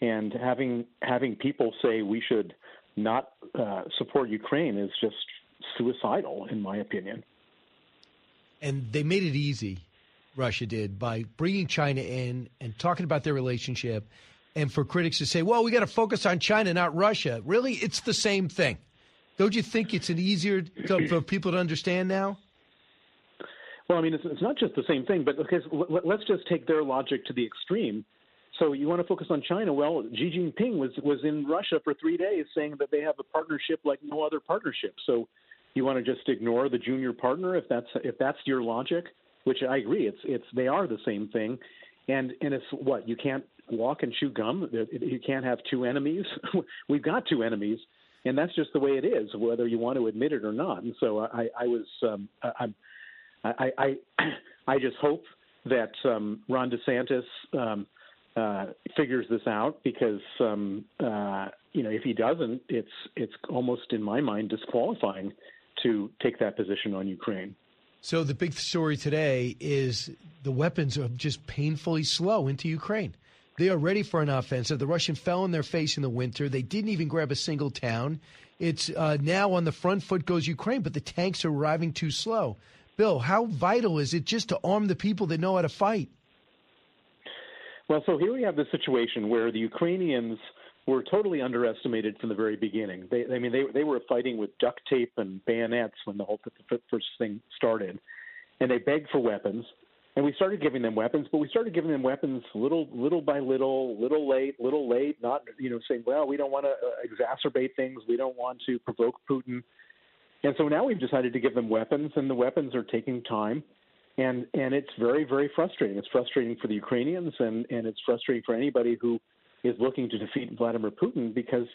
and having having people say we should not uh, support Ukraine is just suicidal, in my opinion. And they made it easy, Russia did, by bringing China in and talking about their relationship. And for critics to say, well, we got to focus on China, not Russia. Really, it's the same thing. Don't you think it's an easier to, for people to understand now? Well, I mean, it's, it's not just the same thing, but because let's just take their logic to the extreme. So you want to focus on China? Well, Xi Jinping was was in Russia for three days, saying that they have a partnership like no other partnership. So you want to just ignore the junior partner if that's if that's your logic, which I agree. It's it's they are the same thing, and and it's what you can't walk and chew gum. You can't have two enemies. We've got two enemies, and that's just the way it is, whether you want to admit it or not. And so I I was um, I'm I, I I just hope that um, Ron DeSantis um, uh, figures this out because um, uh, you know if he doesn't, it's it's almost in my mind disqualifying to take that position on Ukraine. So the big story today is the weapons are just painfully slow into Ukraine. They are ready for an offensive. The Russian fell on their face in the winter. They didn't even grab a single town. It's uh, now on the front foot goes Ukraine, but the tanks are arriving too slow. Bill, how vital is it just to arm the people that know how to fight? Well, so here we have the situation where the Ukrainians were totally underestimated from the very beginning. They, I mean, they they were fighting with duct tape and bayonets when the whole first thing started, and they begged for weapons. And we started giving them weapons, but we started giving them weapons little, little by little, little late, little late. Not, you know, saying, well, we don't want to uh, exacerbate things, we don't want to provoke Putin. And so now we've decided to give them weapons, and the weapons are taking time and and it's very very frustrating. It's frustrating for the Ukrainians, and and it's frustrating for anybody who is looking to defeat Vladimir Putin because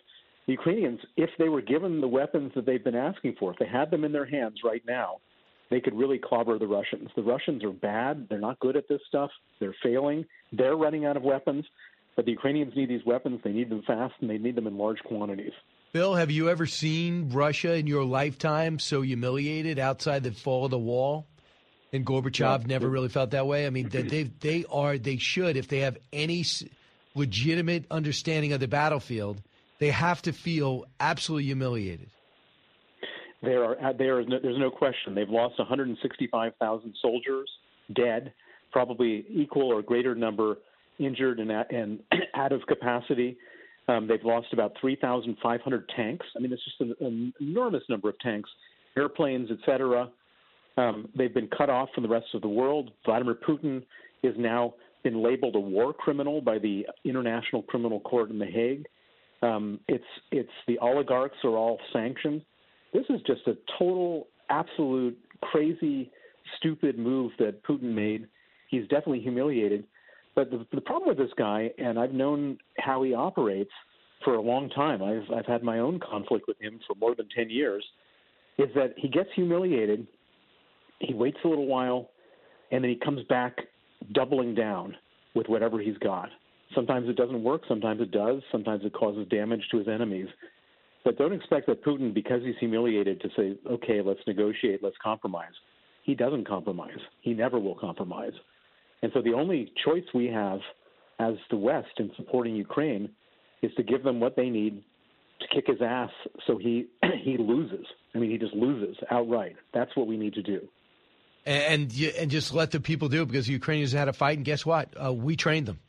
the Ukrainians, if they were given the weapons that they've been asking for, if they had them in their hands right now, they could really clobber the Russians. The Russians are bad. They're not good at this stuff. They're failing. They're running out of weapons. But the Ukrainians need these weapons. They need them fast, and they need them in large quantities. Bill, have you ever seen Russia in your lifetime so humiliated outside the fall of the wall? And Gorbachev yeah. never really felt that way. I mean, they they are they should if they have any legitimate understanding of the battlefield, they have to feel absolutely humiliated. There are there is no, there's no question they've lost 165,000 soldiers dead, probably equal or greater number injured and and out of capacity. Um, they've lost about 3,500 tanks. I mean, it's just an, an enormous number of tanks, airplanes, etc. Um, they've been cut off from the rest of the world. Vladimir Putin is now been labeled a war criminal by the International Criminal Court in The Hague. Um, it's it's the oligarchs are all sanctioned. This is just a total, absolute, crazy, stupid move that Putin made. He's definitely humiliated. But the, the problem with this guy, and I've known how he operates for a long time. I've I've had my own conflict with him for more than ten years. Is that he gets humiliated he waits a little while, and then he comes back doubling down with whatever he's got. Sometimes it doesn't work, sometimes it does, sometimes it causes damage to his enemies. But don't expect that Putin, because he's humiliated, to say, okay, let's negotiate, let's compromise. He doesn't compromise. He never will compromise. And so the only choice we have as the West in supporting Ukraine is to give them what they need to kick his ass so he he loses. I mean, he just loses outright. That's what we need to do and and just let the people do it because the Ukrainians had a fight, and guess what? Uh, we trained them,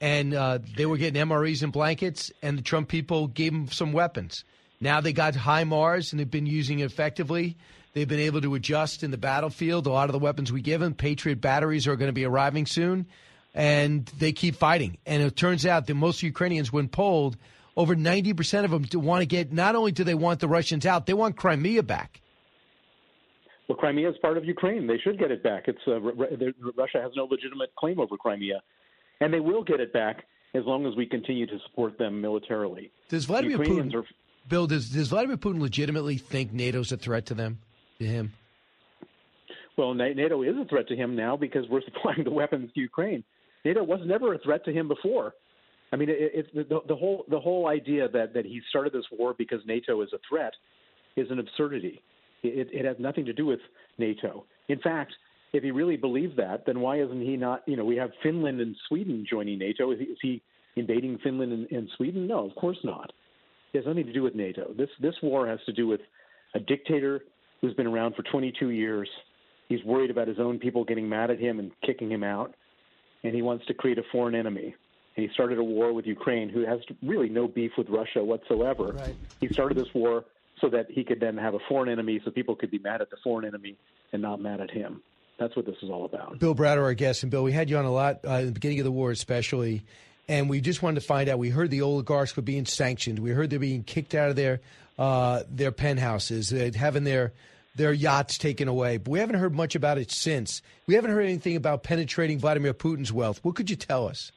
and uh, they were getting MREs and blankets, and the Trump people gave them some weapons. Now they got HIMARS, and they've been using it effectively. They've been able to adjust in the battlefield. A lot of the weapons we give them, Patriot batteries, are going to be arriving soon, and they keep fighting. And it turns out that most Ukrainians, when polled, over 90% of them want to get, not only do they want the Russians out, they want Crimea back. Well, Crimea is part of Ukraine. They should get it back. It's uh, Russia has no legitimate claim over Crimea, and they will get it back as long as we continue to support them militarily. Does Vladimir Putin, are, Bill? Does, does Vladimir Putin legitimately think NATO's a threat to them, to him? Well, NATO is a threat to him now because we're supplying the weapons to Ukraine. NATO was never a threat to him before. I mean, it's it, the, the whole the whole idea that that he started this war because NATO is a threat is an absurdity. It, it has nothing to do with NATO. In fact, if he really believes that, then why isn't he not? You know, we have Finland and Sweden joining NATO. Is he, is he invading Finland and, and Sweden? No, of course not. It has nothing to do with NATO. This this war has to do with a dictator who's been around for 22 years. He's worried about his own people getting mad at him and kicking him out, and he wants to create a foreign enemy. And he started a war with Ukraine, who has really no beef with Russia whatsoever. Right. He started this war so that he could then have a foreign enemy so people could be mad at the foreign enemy and not mad at him. That's what this is all about. Bill Browder, our guest. And Bill, we had you on a lot uh, at the beginning of the war, especially. And we just wanted to find out. We heard the oligarchs were being sanctioned. We heard they're being kicked out of their uh, their penthouses, they're having their their yachts taken away. But we haven't heard much about it since. We haven't heard anything about penetrating Vladimir Putin's wealth. What could you tell us?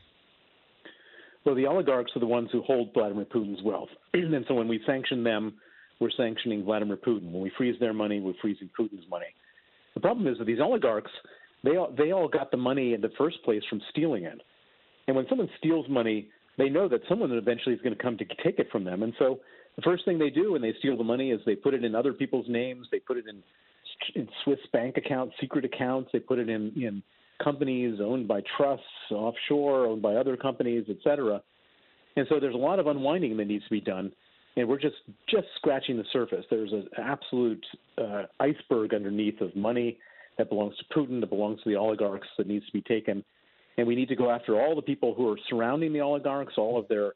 Well, the oligarchs are the ones who hold Vladimir Putin's wealth. and so when we sanction them, we're sanctioning Vladimir Putin. When we freeze their money, we're freezing Putin's money. The problem is that these oligarchs, they all, they all got the money in the first place from stealing it. And when someone steals money, they know that someone eventually is going to come to take it from them. And so the first thing they do when they steal the money is they put it in other people's names. They put it in, in Swiss bank accounts, secret accounts. They put it in in companies owned by trusts offshore, owned by other companies, et cetera. And so there's a lot of unwinding that needs to be done, and we're just just scratching the surface. There's an absolute uh, iceberg underneath of money that belongs to Putin, that belongs to the oligarchs, that needs to be taken. And we need to go after all the people who are surrounding the oligarchs, all of their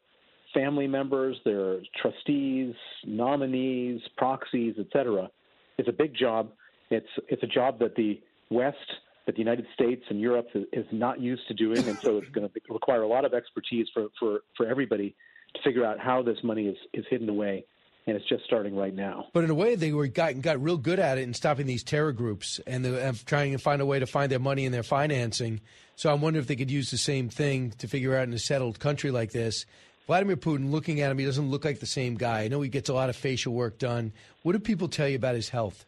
family members, their trustees, nominees, proxies, etc. It's a big job. It's it's a job that the West, that the United States and Europe is not used to doing, and so it's going to require a lot of expertise for, for, for everybody to figure out how this money is, is hidden away and it's just starting right now. But in a way, they were got got real good at it in stopping these terror groups and, the, and trying to find a way to find their money and their financing. So I wonder if they could use the same thing to figure out in a settled country like this. Vladimir Putin, looking at him, he doesn't look like the same guy. I know he gets a lot of facial work done. What do people tell you about his health?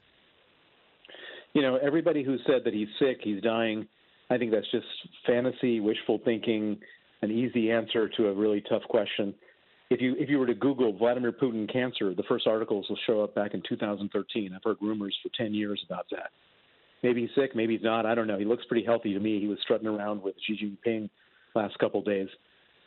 You know, everybody who said that he's sick, he's dying, I think that's just fantasy, wishful thinking, an easy answer to a really tough question if you if you were to Google Vladimir Putin cancer, the first articles will show up back in 2013. I've heard rumors for 10 years about that. Maybe he's sick, maybe he's not. I don't know. He looks pretty healthy to me. He was strutting around with Xi Jinping last couple of days.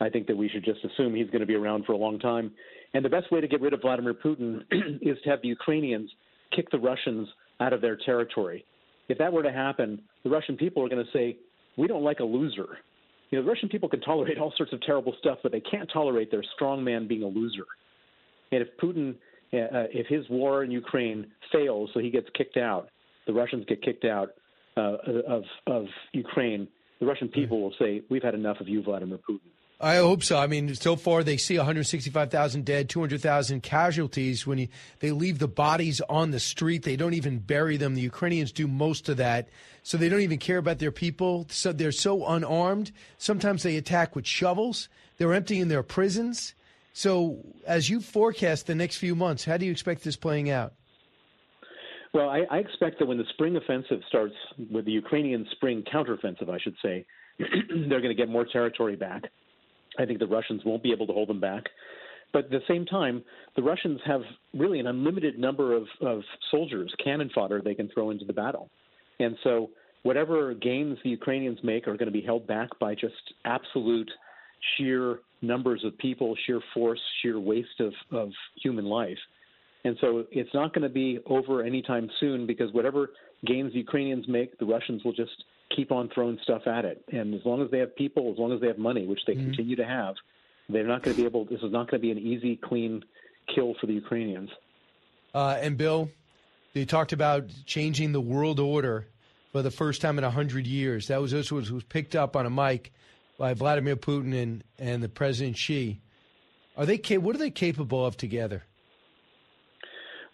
I think that we should just assume he's going to be around for a long time. And the best way to get rid of Vladimir Putin is to have the Ukrainians kick the Russians out of their territory. If that were to happen, the Russian people are going to say, "We don't like a loser." You know, the Russian people can tolerate all sorts of terrible stuff, but they can't tolerate their strong man being a loser. And if Putin, uh, uh, if his war in Ukraine fails, so he gets kicked out, the Russians get kicked out uh, of of Ukraine. The Russian people will say, "We've had enough of you, Vladimir Putin." I hope so. I mean, so far they see 165,000 dead, 200,000 casualties. When you, they leave the bodies on the street, they don't even bury them. The Ukrainians do most of that, so they don't even care about their people. So they're so unarmed. Sometimes they attack with shovels. They're emptying their prisons. So, as you forecast the next few months, how do you expect this playing out? Well, I, I expect that when the spring offensive starts, with the Ukrainian spring counteroffensive, I should say, they're going to get more territory back I think the Russians won't be able to hold them back. But at the same time, the Russians have really an unlimited number of, of soldiers, cannon fodder they can throw into the battle. And so whatever gains the Ukrainians make are going to be held back by just absolute sheer numbers of people, sheer force, sheer waste of, of human life. And so it's not going to be over anytime soon because whatever gains the Ukrainians make, the Russians will just keep on throwing stuff at it. And as long as they have people, as long as they have money, which they mm-hmm. continue to have, they're not going to be able. This is not going to be an easy, clean kill for the Ukrainians. Uh, and Bill, they talked about changing the world order for the first time in hundred years. That was this was, was picked up on a mic by Vladimir Putin and and the President Xi. Are they what are they capable of together?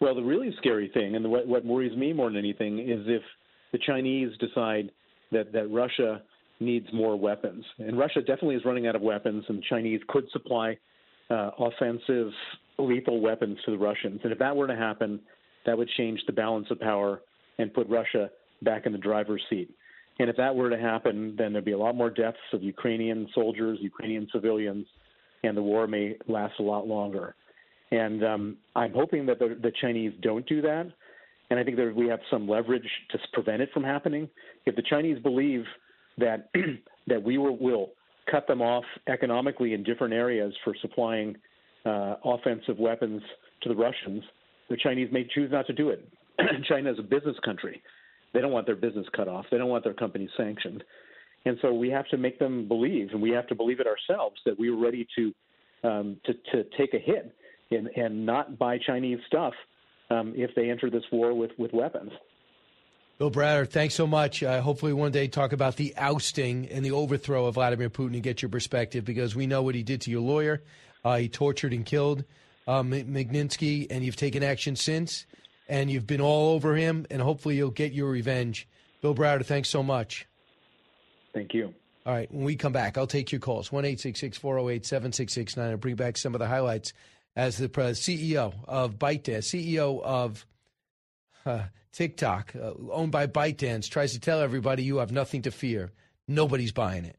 Well, the really scary thing, and the, what, what worries me more than anything, is if the Chinese decide that that Russia needs more weapons, and Russia definitely is running out of weapons, and the Chinese could supply uh, offensive lethal weapons to the Russians. And if that were to happen, that would change the balance of power and put Russia back in the driver's seat. And if that were to happen, then there'd be a lot more deaths of Ukrainian soldiers, Ukrainian civilians, and the war may last a lot longer. And um, I'm hoping that the, the Chinese don't do that and I think that we have some leverage to prevent it from happening. If the Chinese believe that that we will, will cut them off economically in different areas for supplying uh, offensive weapons to the Russians, the Chinese may choose not to do it. China is a business country; they don't want their business cut off. They don't want their companies sanctioned, and so we have to make them believe, and we have to believe it ourselves that we are ready to um, to, to take a hit and, and not buy Chinese stuff um, if they enter this war with, with weapons. Bill Browder, thanks so much. Uh, hopefully, one day talk about the ousting and the overthrow of Vladimir Putin and get your perspective because we know what he did to your lawyer. Uh, he tortured and killed uh, Magnitsky, and you've taken action since, and you've been all over him, and hopefully, you'll get your revenge. Bill Browder, thanks so much. Thank you. All right, when we come back, I'll take your calls 1 408 7669 and bring back some of the highlights as the CEO of ByteDance, CEO of uh, TikTok, uh, owned by ByteDance, tries to tell everybody you have nothing to fear. Nobody's buying it.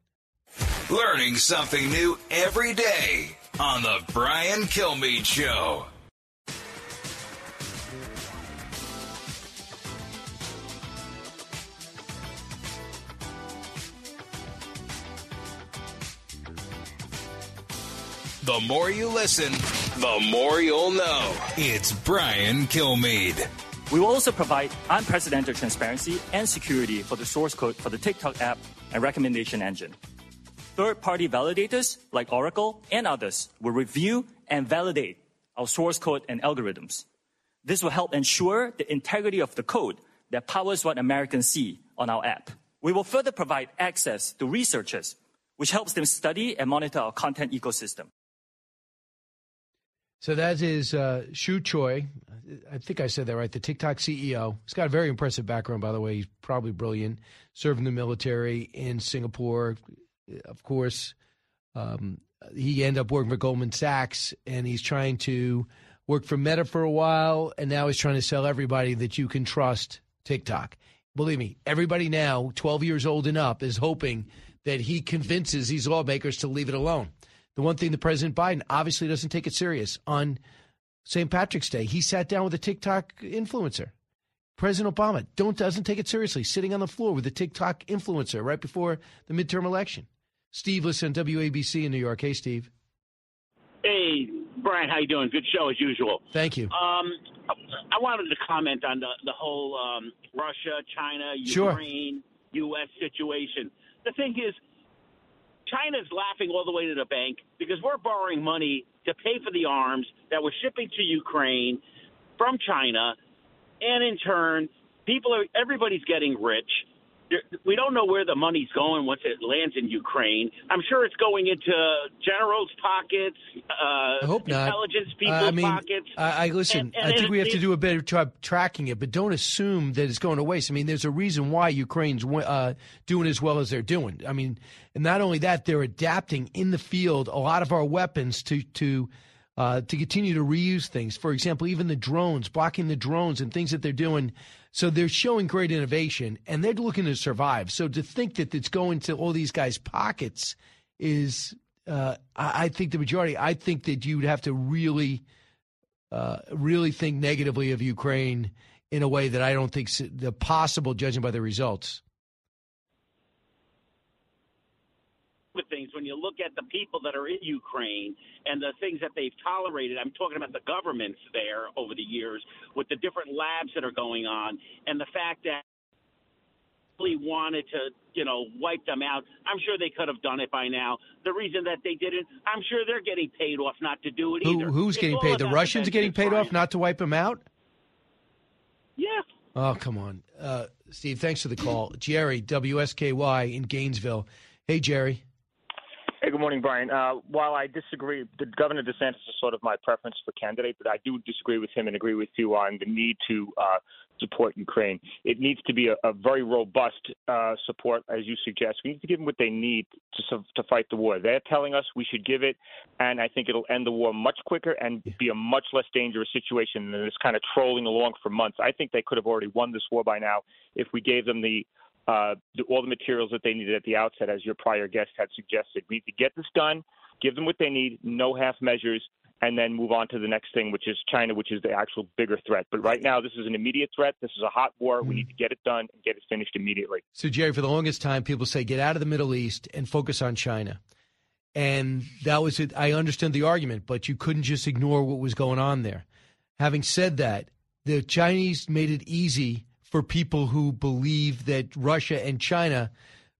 Learning something new every day on The Brian Kilmeade Show. The more you listen, the more you'll know. It's Brian Kilmeade. We will also provide unprecedented transparency and security for the source code for the TikTok app and recommendation engine. Third party validators like Oracle and others will review and validate our source code and algorithms. This will help ensure the integrity of the code that powers what Americans see on our app. We will further provide access to researchers, which helps them study and monitor our content ecosystem. So that is uh, Shu Choi. I think I said that right. The TikTok CEO. He's got a very impressive background, by the way. He's probably brilliant. Served in the military in Singapore, of course. Um, he ended up working for Goldman Sachs, and he's trying to work for Meta for a while, and now he's trying to sell everybody that you can trust TikTok. Believe me, everybody now, 12 years old and up, is hoping that he convinces these lawmakers to leave it alone. The one thing that President Biden obviously doesn't take it serious on St. Patrick's Day, he sat down with a TikTok influencer. President Obama don't doesn't take it seriously, sitting on the floor with a TikTok influencer right before the midterm election. Steve, listen, WABC in New York. Hey, Steve. Hey, Brian, how you doing? Good show as usual. Thank you. Um, I wanted to comment on the the whole um, Russia, China, Sure. Ukraine, U.S. situation. The thing is, China's laughing all the way to the bank because we're borrowing money to pay for the arms that we're shipping to Ukraine from China, and in turn, people are everybody's getting rich. We don't know where the money's going once it lands in Ukraine. I'm sure it's going into generals' pockets, uh, I hope not. intelligence people's I mean, pockets. I, I listen. And- and I think it- we have to do a better job tracking it, but don't assume that it's going to waste. I mean, there's a reason why Ukraine's uh, doing as well as they're doing. I mean, and not only that, they're adapting in the field a lot of our weapons to to. Uh, to continue to reuse things, for example, even the drones, blocking the drones and things that they're doing. So they're showing great innovation, and they're looking to survive. So to think that it's going to all these guys' pockets is, uh, I, think the majority. I think that you'd have to really uh, really think negatively of Ukraine in a way that I don't think s- the possible, judging by the results. With things when you look at the people that are in Ukraine and the things that they've tolerated. I'm talking about the governments there over the years with the different labs that are going on and the fact that really wanted to, you know, wipe them out. I'm sure they could have done it by now. The reason that they didn't, I'm sure they're getting paid off not to do it Who, either. who's It's getting paid? The Russians are getting paid off not to wipe them out? Yeah. Oh, come on. Uh, Steve, thanks for the call. Jerry, WSKY in Gainesville. Hey, Jerry. Hey, good morning, Brian. Uh, while I disagree, the Governor DeSantis is sort of my preference for candidate, but I do disagree with him and agree with you on the need to uh, support Ukraine. It needs to be a, a very robust uh, support, as you suggest. We need to give them what they need to to fight the war. They're telling us we should give it, and I think it'll end the war much quicker and be a much less dangerous situation than this kind of trolling along for months. I think they could have already won this war by now if we gave them the uh, all the materials that they needed at the outset, as your prior guest had suggested. We need to get this done, give them what they need, no half measures, and then move on to the next thing, which is China, which is the actual bigger threat. But right now, this is an immediate threat. This is a hot war. We need to get it done and get it finished immediately. So, Jerry, for the longest time, people say get out of the Middle East and focus on China. And that was it. I understand the argument, but you couldn't just ignore what was going on there. Having said that, the Chinese made it easy for people who believe that Russia and China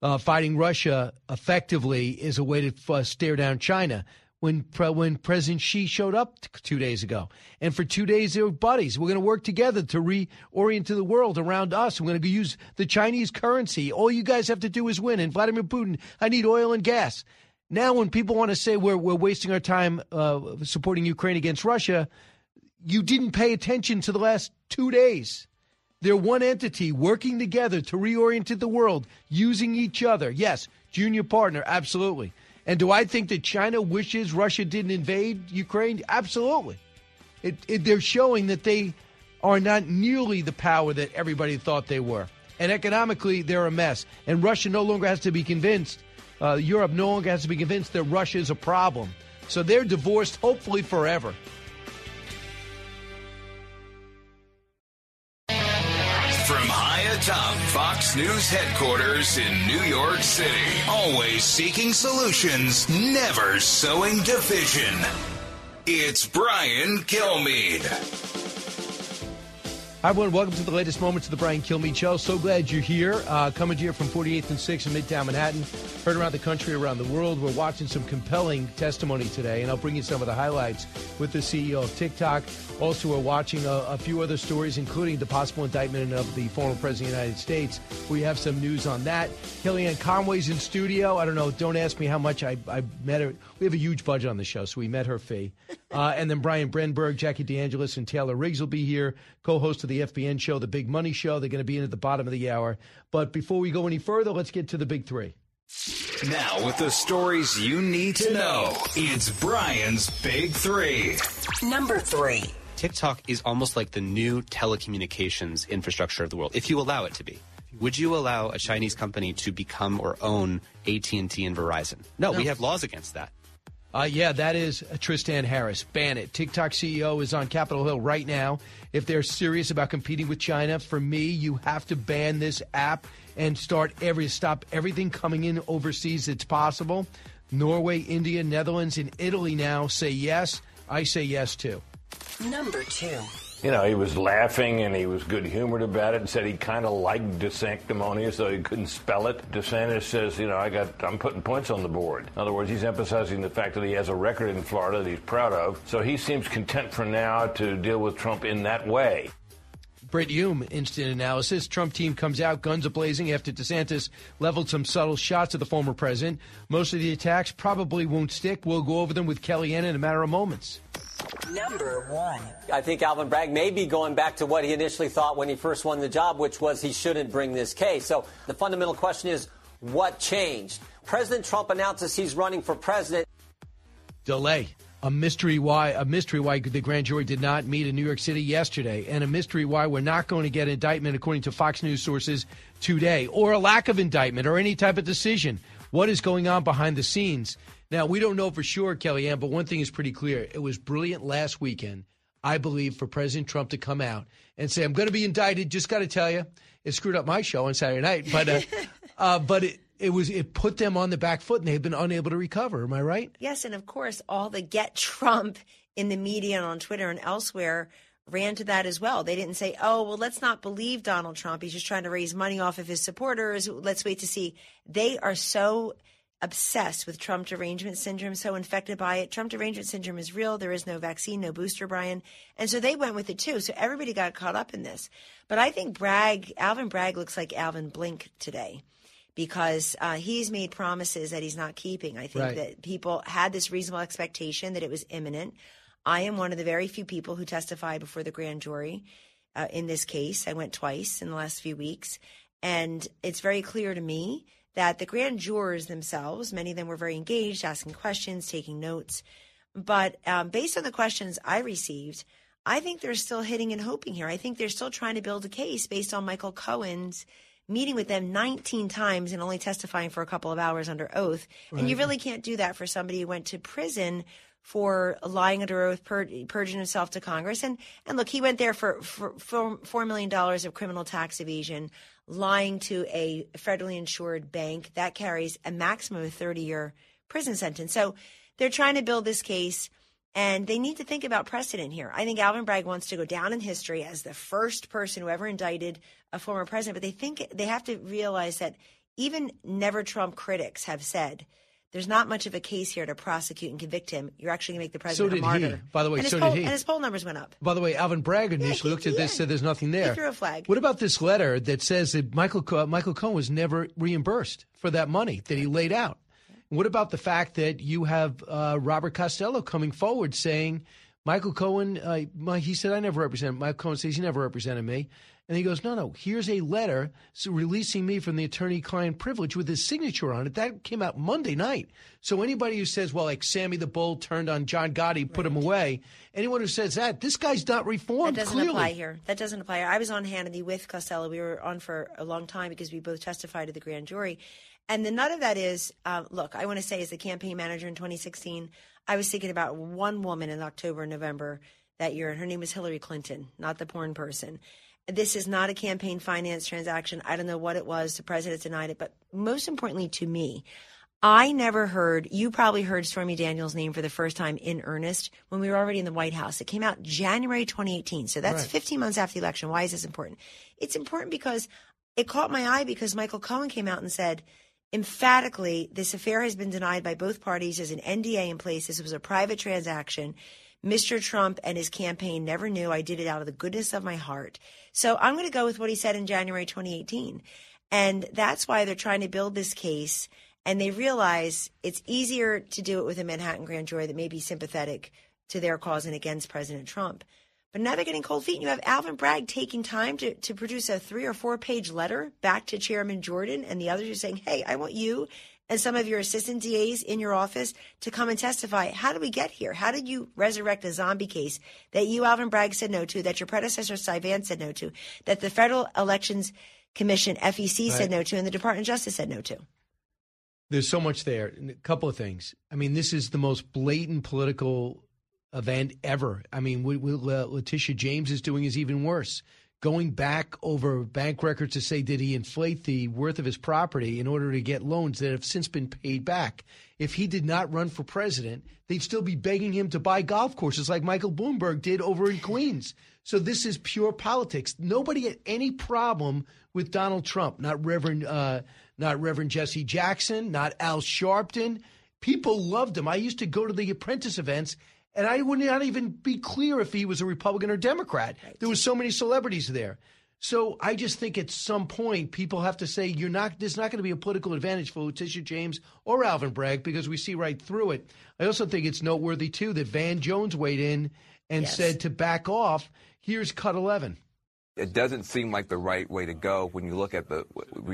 uh, fighting Russia effectively is a way to uh, stare down China. When when President Xi showed up t- two days ago, and for two days they were buddies. We're going to work together to reorient the world around us. We're going to use the Chinese currency. All you guys have to do is win. And Vladimir Putin, I need oil and gas. Now, when people want to say we're we're wasting our time uh, supporting Ukraine against Russia, you didn't pay attention to the last two days. They're one entity working together to reorient the world, using each other. Yes, junior partner, absolutely. And do I think that China wishes Russia didn't invade Ukraine? Absolutely. It, it, they're showing that they are not nearly the power that everybody thought they were. And economically, they're a mess. And Russia no longer has to be convinced, uh, Europe no longer has to be convinced that Russia is a problem. So they're divorced, hopefully forever. Top Fox News headquarters in New York City. Always seeking solutions, never sowing division. It's Brian Kilmeade. Hi, everyone. Welcome to the latest moments of the Brian Kilmeade Show. So glad you're here. Uh, coming to you from 48th and 6th in Midtown Manhattan. Heard around the country, around the world. We're watching some compelling testimony today, and I'll bring you some of the highlights with the CEO of TikTok. Also, we're watching a, a few other stories, including the possible indictment of the former president of the United States. We have some news on that. Kellyanne Conway's in studio. I don't know. Don't ask me how much I, I met her. We have a huge budget on the show, so we met her fee. Uh, and then Brian Brenberg, Jackie DeAngelis, and Taylor Riggs will be here, co-host of the FBN show, The Big Money Show. They're going to be in at the bottom of the hour. But before we go any further, let's get to the big three. Now, with the stories you need to know, it's Brian's Big Three. Number three. TikTok is almost like the new telecommunications infrastructure of the world, if you allow it to be. Would you allow a Chinese company to become or own AT&T and Verizon? No, No. we have laws against that. Uh, yeah, that is Tristan Harris. Ban it. TikTok CEO is on Capitol Hill right now. If they're serious about competing with China, for me, you have to ban this app and start every stop everything coming in overseas that's possible. Norway, India, Netherlands, and Italy now say yes. I say yes too. Number two. You know, he was laughing and he was good humored about it and said he kind of liked DeSanctimonious, though he couldn't spell it. DeSantis says, you know, I got, I'm putting points on the board. In other words, he's emphasizing the fact that he has a record in Florida that he's proud of. So he seems content for now to deal with Trump in that way. Brit Hume, instant analysis. Trump team comes out guns a-blazing after DeSantis leveled some subtle shots at the former president. Most of the attacks probably won't stick. We'll go over them with Kellyanne in a matter of moments. Number one. I think Alvin Bragg may be going back to what he initially thought when he first won the job, which was he shouldn't bring this case. So the fundamental question is what changed? President Trump announces he's running for president. delay. A mystery why a mystery why the grand jury did not meet in New York City yesterday, and a mystery why we're not going to get indictment according to Fox News sources today, or a lack of indictment, or any type of decision. What is going on behind the scenes? Now we don't know for sure, Kellyanne, but one thing is pretty clear: it was brilliant last weekend, I believe, for President Trump to come out and say, "I'm going to be indicted." Just got to tell you, it screwed up my show on Saturday night, but uh, uh, but it, it was it put them on the back foot, and they've been unable to recover. Am I right? Yes, and of course, all the get Trump in the media and on Twitter and elsewhere ran to that as well. They didn't say, oh, well, let's not believe Donald Trump. He's just trying to raise money off of his supporters. Let's wait to see. They are so obsessed with Trump derangement syndrome, so infected by it. Trump derangement syndrome is real. There is no vaccine, no booster, Brian. And so they went with it too. So everybody got caught up in this. But I think Bragg, Alvin Bragg looks like Alvin Blink today because uh, he's made promises that he's not keeping. I think Right. that people had this reasonable expectation that it was imminent. I am one of the very few people who testified before the grand jury uh, in this case. I went twice in the last few weeks. And it's very clear to me that the grand jurors themselves, many of them were very engaged, asking questions, taking notes. But um, based on the questions I received, I think they're still hitting and hoping here. I think they're still trying to build a case based on Michael Cohen's meeting with them 19 times and only testifying for a couple of hours under oath. And you really can't do that for somebody who went to prison for lying under oath, pur- purging himself to Congress. And and look, he went there for, for, for $4 million of criminal tax evasion, lying to a federally insured bank. That carries a maximum of 30 year prison sentence. So they're trying to build this case. And they need to think about precedent here. I think Alvin Bragg wants to go down in history as the first person who ever indicted a former president, but they think they have to realize that even never Trump critics have said there's not much of a case here to prosecute and convict him. You're actually going to make the So president a did martyr. he. By the way, and so poll, did he. And his poll numbers went up. By the way, Alvin Bragg initially looked at this, said there's nothing there. He threw a flag. What about this letter that says that Michael Co- Michael Cohen was never reimbursed for that money that he laid out? What about the fact that you have uh, Robert Costello coming forward saying Michael Cohen? Uh, my, he said I never represented. Michael Cohen says he never represented me, and he goes, no, no. Here's a letter releasing me from the attorney-client privilege with his signature on it. That came out Monday night. So anybody who says, well, like Sammy the Bull turned on John Gotti, put him away. Anyone who says that, this guy's not reformed. That doesn't clearly. apply here. That doesn't apply here. I was on Hannity with Costello. We were on for a long time because we both testified to the grand jury. And the nut of that is, uh, look, I want to say as a campaign manager in 2016, I was thinking about one woman in October and November that year, and her name was Hillary Clinton, not the porn person. This is not a campaign finance transaction. I don't know what it was. The president denied it. But most importantly to me, I never heard, you probably heard Stormy Daniels' name for the first time in earnest when we were already in the White House. It came out January 2018. So that's Right. 15 months after the election. Why is this important? It's important because it caught my eye because Michael Cohen came out and said, emphatically, this affair has been denied by both parties. There's an NDA in place. This was a private transaction. Mr. Trump and his campaign never knew I did it out of the goodness of my heart. So I'm going to go with what he said in January 2018. And that's why they're trying to build this case. And they realize it's easier to do it with a Manhattan grand jury that may be sympathetic to their cause and against President Trump. But now they're getting cold feet. And you have Alvin Bragg taking time to, to produce a three or four page letter back to Chairman Jordan and the others are saying, hey, I want you and some of your assistant DAs in your office to come and testify. How did we get here? How did you resurrect a zombie case that you, Alvin Bragg, said no to, that your predecessor, Cy Vance, said no to, that the Federal Elections Commission, FEC, said no to, and the Department of Justice said no to? There's so much there. A couple of things. I mean, this is the most blatant political event ever. I mean, what, what Letitia James is doing is even worse. Going back over bank records to say, did he inflate the worth of his property in order to get loans that have since been paid back? If he did not run for president, they'd still be begging him to buy golf courses like Michael Bloomberg did over in Queens. So this is pure politics. Nobody had any problem with Donald Trump, not Reverend, uh, not Reverend Jesse Jackson, not Al Sharpton. People loved him. I used to go to the Apprentice events, and I would not even be clear if he was a Republican or Democrat. There was so many celebrities there. So I just think at some point people have to say you're not. There's not going to be a political advantage for Letitia James or Alvin Bragg because we see right through it. I also think it's noteworthy too that Van Jones weighed in and Yes. said to back off. Here's cut eleven. It doesn't seem like the right way to go when you look at the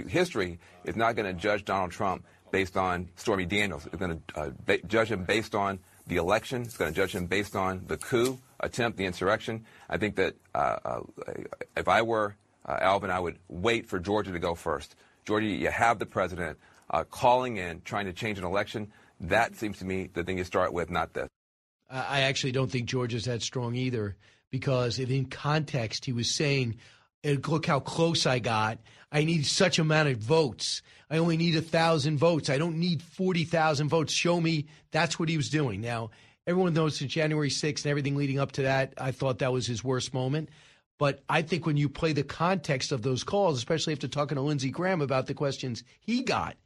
history. Is not going to judge Donald Trump based on Stormy Daniels. It's going to uh, ba- judge him based on the election. It's going to judge him based on the coup attempt, the insurrection. I think that uh, uh, if I were uh, Alvin, I would wait for Georgia to go first. Georgia, you have the president uh, calling in, trying to change an election. That seems to me the thing you start with, not this. I actually don't think Georgia's that strong either because in context he was saying, "Eh, "Look how close I got. I need such amount of votes. I only need a thousand votes. I don't need forty thousand votes. Show me." That's what he was doing. Now everyone knows since January sixth and everything leading up to that, I thought that was his worst moment. But I think when you play the context of those calls, especially after talking to Lindsey Graham about the questions he got,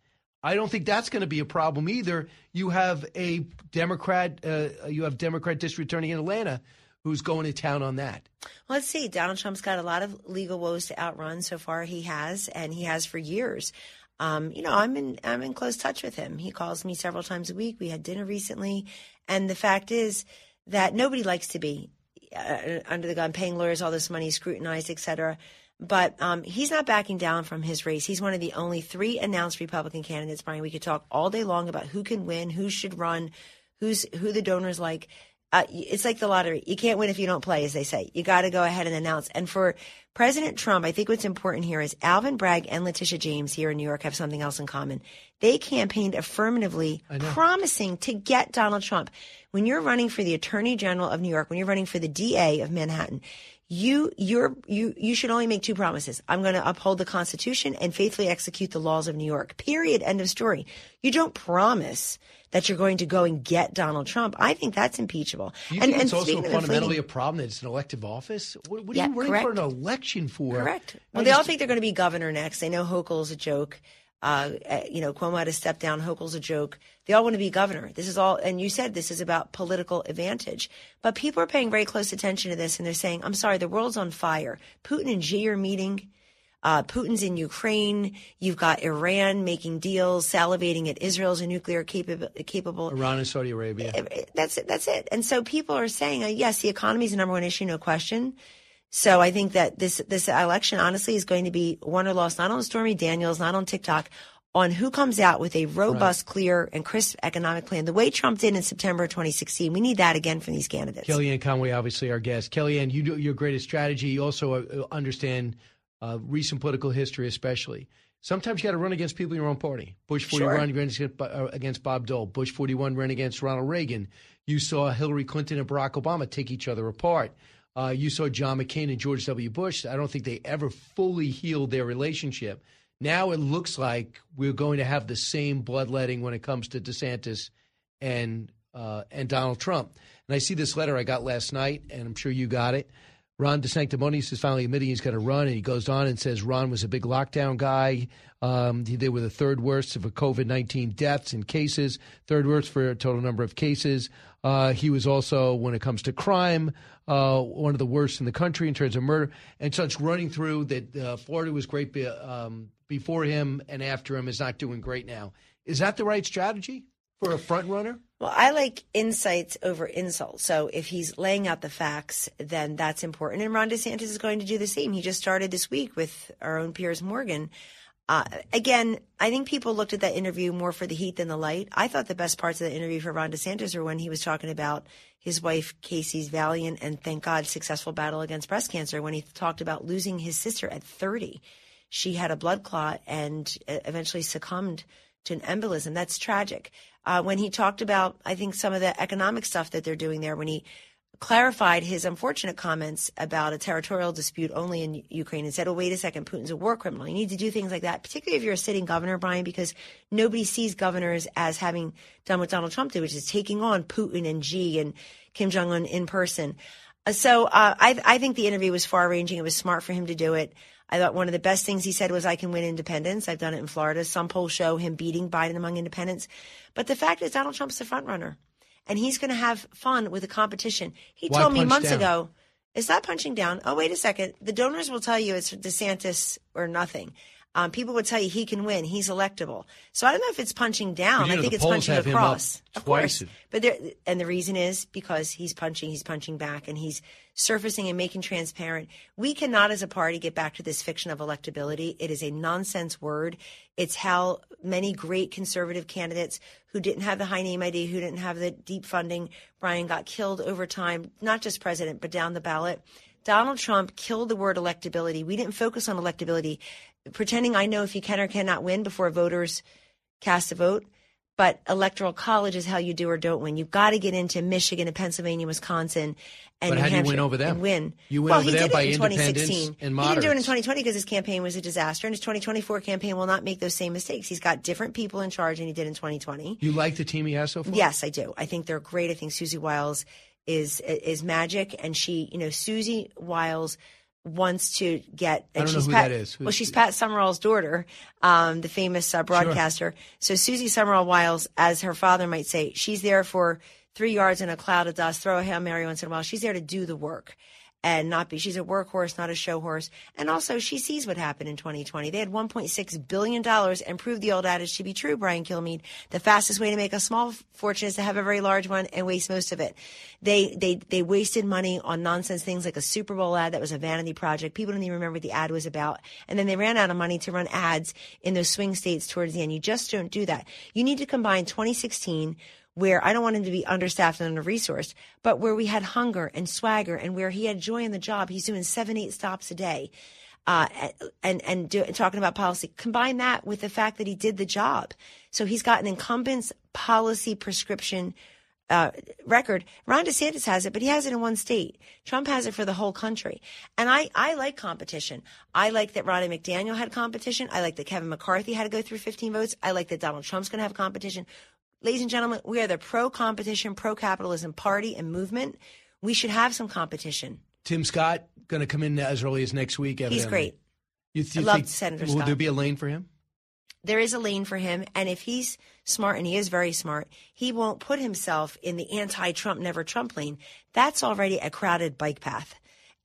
I don't think that's going to be a problem either. You have a Democrat, uh, you have Democrat district attorney in Atlanta who's going to town on that. Let's see. Donald Trump's got a lot of legal woes to outrun. So far, he has, and he has for years. Um, you know, I'm in I'm in close touch with him. He calls me several times a week. We had dinner recently, and the fact is that nobody likes to be uh, under the gun, paying lawyers all this money, scrutinized, etc. But um, he's not backing down from his race. He's one of the only three announced Republican candidates. Brian, we could talk all day long about who can win, who should run, who's who the donors like. Uh, it's like the lottery. You can't win if you don't play, as they say. You got to go ahead and announce. And for President Trump, I think what's important here is Alvin Bragg and Letitia James here in New York have something else in common. They campaigned affirmatively, promising to get Donald Trump. When you're running for the Attorney General of New York, when you're running for the DA of Manhattan, you you're you you should only make two promises. I'm going to uphold the Constitution and faithfully execute the laws of New York. Period. End of story. You don't promise that you're going to go and get Donald Trump. I think that's impeachable. You and it's and also fundamentally a problem that it's an elective office? What, what Yeah, are you running correct. for an election for? Correct. I Well, they all think they're going to be governor next. They know Hochul's a joke. Uh, uh, you know, Cuomo had to step down. Hochul's a joke. They all want to be governor. This is all, and you said this is about political advantage. But people are paying very close attention to this, and they're saying, "I'm sorry, the world's on fire." Putin and Xi are meeting. Uh, Putin's in Ukraine. You've got Iran making deals, salivating at Israel's a nuclear capable. capable Iran and Saudi Arabia. that's it. That's it. And so people are saying, uh, yes, the economy is the number one issue, no question. So I think that this this election, honestly, is going to be won or lost not on Stormy Daniels, not on TikTok, on who comes out with a robust, clear, and crisp economic plan, the way Trump did in September 2016. We need that again from these candidates. Kellyanne Conway, obviously our guest. Kellyanne, you do your greatest strategy. You also uh, understand uh, recent political history, especially. Sometimes you got to run against people in your own party. Bush 41 Sure. ran against, uh, against Bob Dole. Bush 41 ran against Ronald Reagan. You saw Hillary Clinton and Barack Obama take each other apart. Uh, you saw John McCain and George W. Bush. I don't think they ever fully healed their relationship. Now it looks like we're going to have the same bloodletting when it comes to DeSantis and uh, and Donald Trump. And I see this letter I got last night, and I'm sure you got it. Ron DeSanctimonious is finally admitting he's going to run, and he goes on and says Ron was a big lockdown guy. Um, they were the third worst for COVID 19 deaths and cases, third worst for total number of cases. Uh, he was also, when it comes to crime, uh, one of the worst in the country in terms of murder. And such running through that uh, Florida was great be, um, before him and after him is not doing great now. Is that the right strategy for a front runner? Well, I like insights over insults. So if he's laying out the facts, then that's important. And Ron DeSantis is going to do the same. He just started this week with our own Piers Morgan. Uh, again, I think people looked at that interview more for the heat than the light. I thought the best parts of the interview for Ron DeSantis were when he was talking about his wife Casey's valiant and thank God successful battle against breast cancer. When he talked about losing his sister at 30, she had a blood clot and uh, eventually succumbed to an embolism. That's tragic. Uh, when he talked about, I think, some of the economic stuff that they're doing there, when he clarified his unfortunate comments about a territorial dispute only in Ukraine and said, oh, wait a second, Putin's a war criminal. You need to do things like that, particularly if you're a sitting governor, Brian, because nobody sees governors as having done what Donald Trump did, which is taking on Putin and Xi and Kim Jong un in person. Uh, so uh, I, I think the interview was far ranging. It was smart for him to do it. I thought one of the best things he said was, I can win independents. I've done it in Florida. Some polls show him beating Biden among independents. But the fact is, Donald Trump's the front runner, and he's going to have fun with the competition. He Why told me months down? ago, it's not punching down. Oh, wait a second. The donors will tell you it's DeSantis or nothing. Um, people would tell you he can win. He's electable. So I don't know if it's punching down. You I think it's punching have him up across. Of twice. course. But there, and the reason is because he's punching, he's punching back, and he's surfacing and making transparent. We cannot, as a party, get back to this fiction of electability. It is a nonsense word. It's how many great conservative candidates who didn't have the high name ID, who didn't have the deep funding, Brian got killed over time, not just president, but down the ballot. Donald Trump killed the word electability. We didn't focus on electability, pretending I know if you can or cannot win before voters cast a vote. But electoral college is how you do or don't win. You've got to get into Michigan and Pennsylvania, Wisconsin, and But New how do you Hampshire win over them? And win. You win well, over them by in independents 2016. and He didn't do it in 2020 because his campaign was a disaster, and his 2024 campaign will not make those same mistakes. He's got different people in charge than he did in 2020. You like the team he has so far? Yes, I do. I think they're great. I think Susie Wiles is is magic, and she, you know, Susie Wiles wants to get. I And don't know she's who Pat, that is. Well, she's Pat Summerall's daughter, um, the famous uh, broadcaster. So Susie Summerall Wiles, as her father might say, she's there for three yards in a cloud of dust, throw a hail mary once in a while. She's there to do the work. And not be, she's a workhorse, not a show horse. And also, she sees what happened in 2020. They had $1.6 billion and proved the old adage to be true, Brian Kilmeade. The fastest way to make a small fortune is to have a very large one and waste most of it. They, they, they wasted money on nonsense things like a Super Bowl ad that was a vanity project. People don't even remember what the ad was about. And then they ran out of money to run ads in those swing states towards the end. You just don't do that. You need to combine 2016 where I don't want him to be understaffed and under-resourced, but where we had hunger and swagger and where he had joy in the job. He's doing seven, eight stops a day. Uh, and, and, do, talking about policy. Combine that with the fact that he did the job. So he's got an incumbent's policy prescription uh, record. Ron DeSantis has it, but he has it in one state. Trump has it for the whole country. And I, I like competition. I like that Ronna McDaniel had competition. I like that Kevin McCarthy had to go through 15 votes. I like that Donald Trump's going to have competition. Ladies and gentlemen, we are the pro competition, pro capitalism party and movement. We should have some competition. Tim Scott going to come in as early as next week. He's great. You, I you love think, Senator Will there be a lane for him? there is a lane for him. And if he's smart, and he is very smart, he won't put himself in the anti Trump, never Trump lane. That's already a crowded bike path.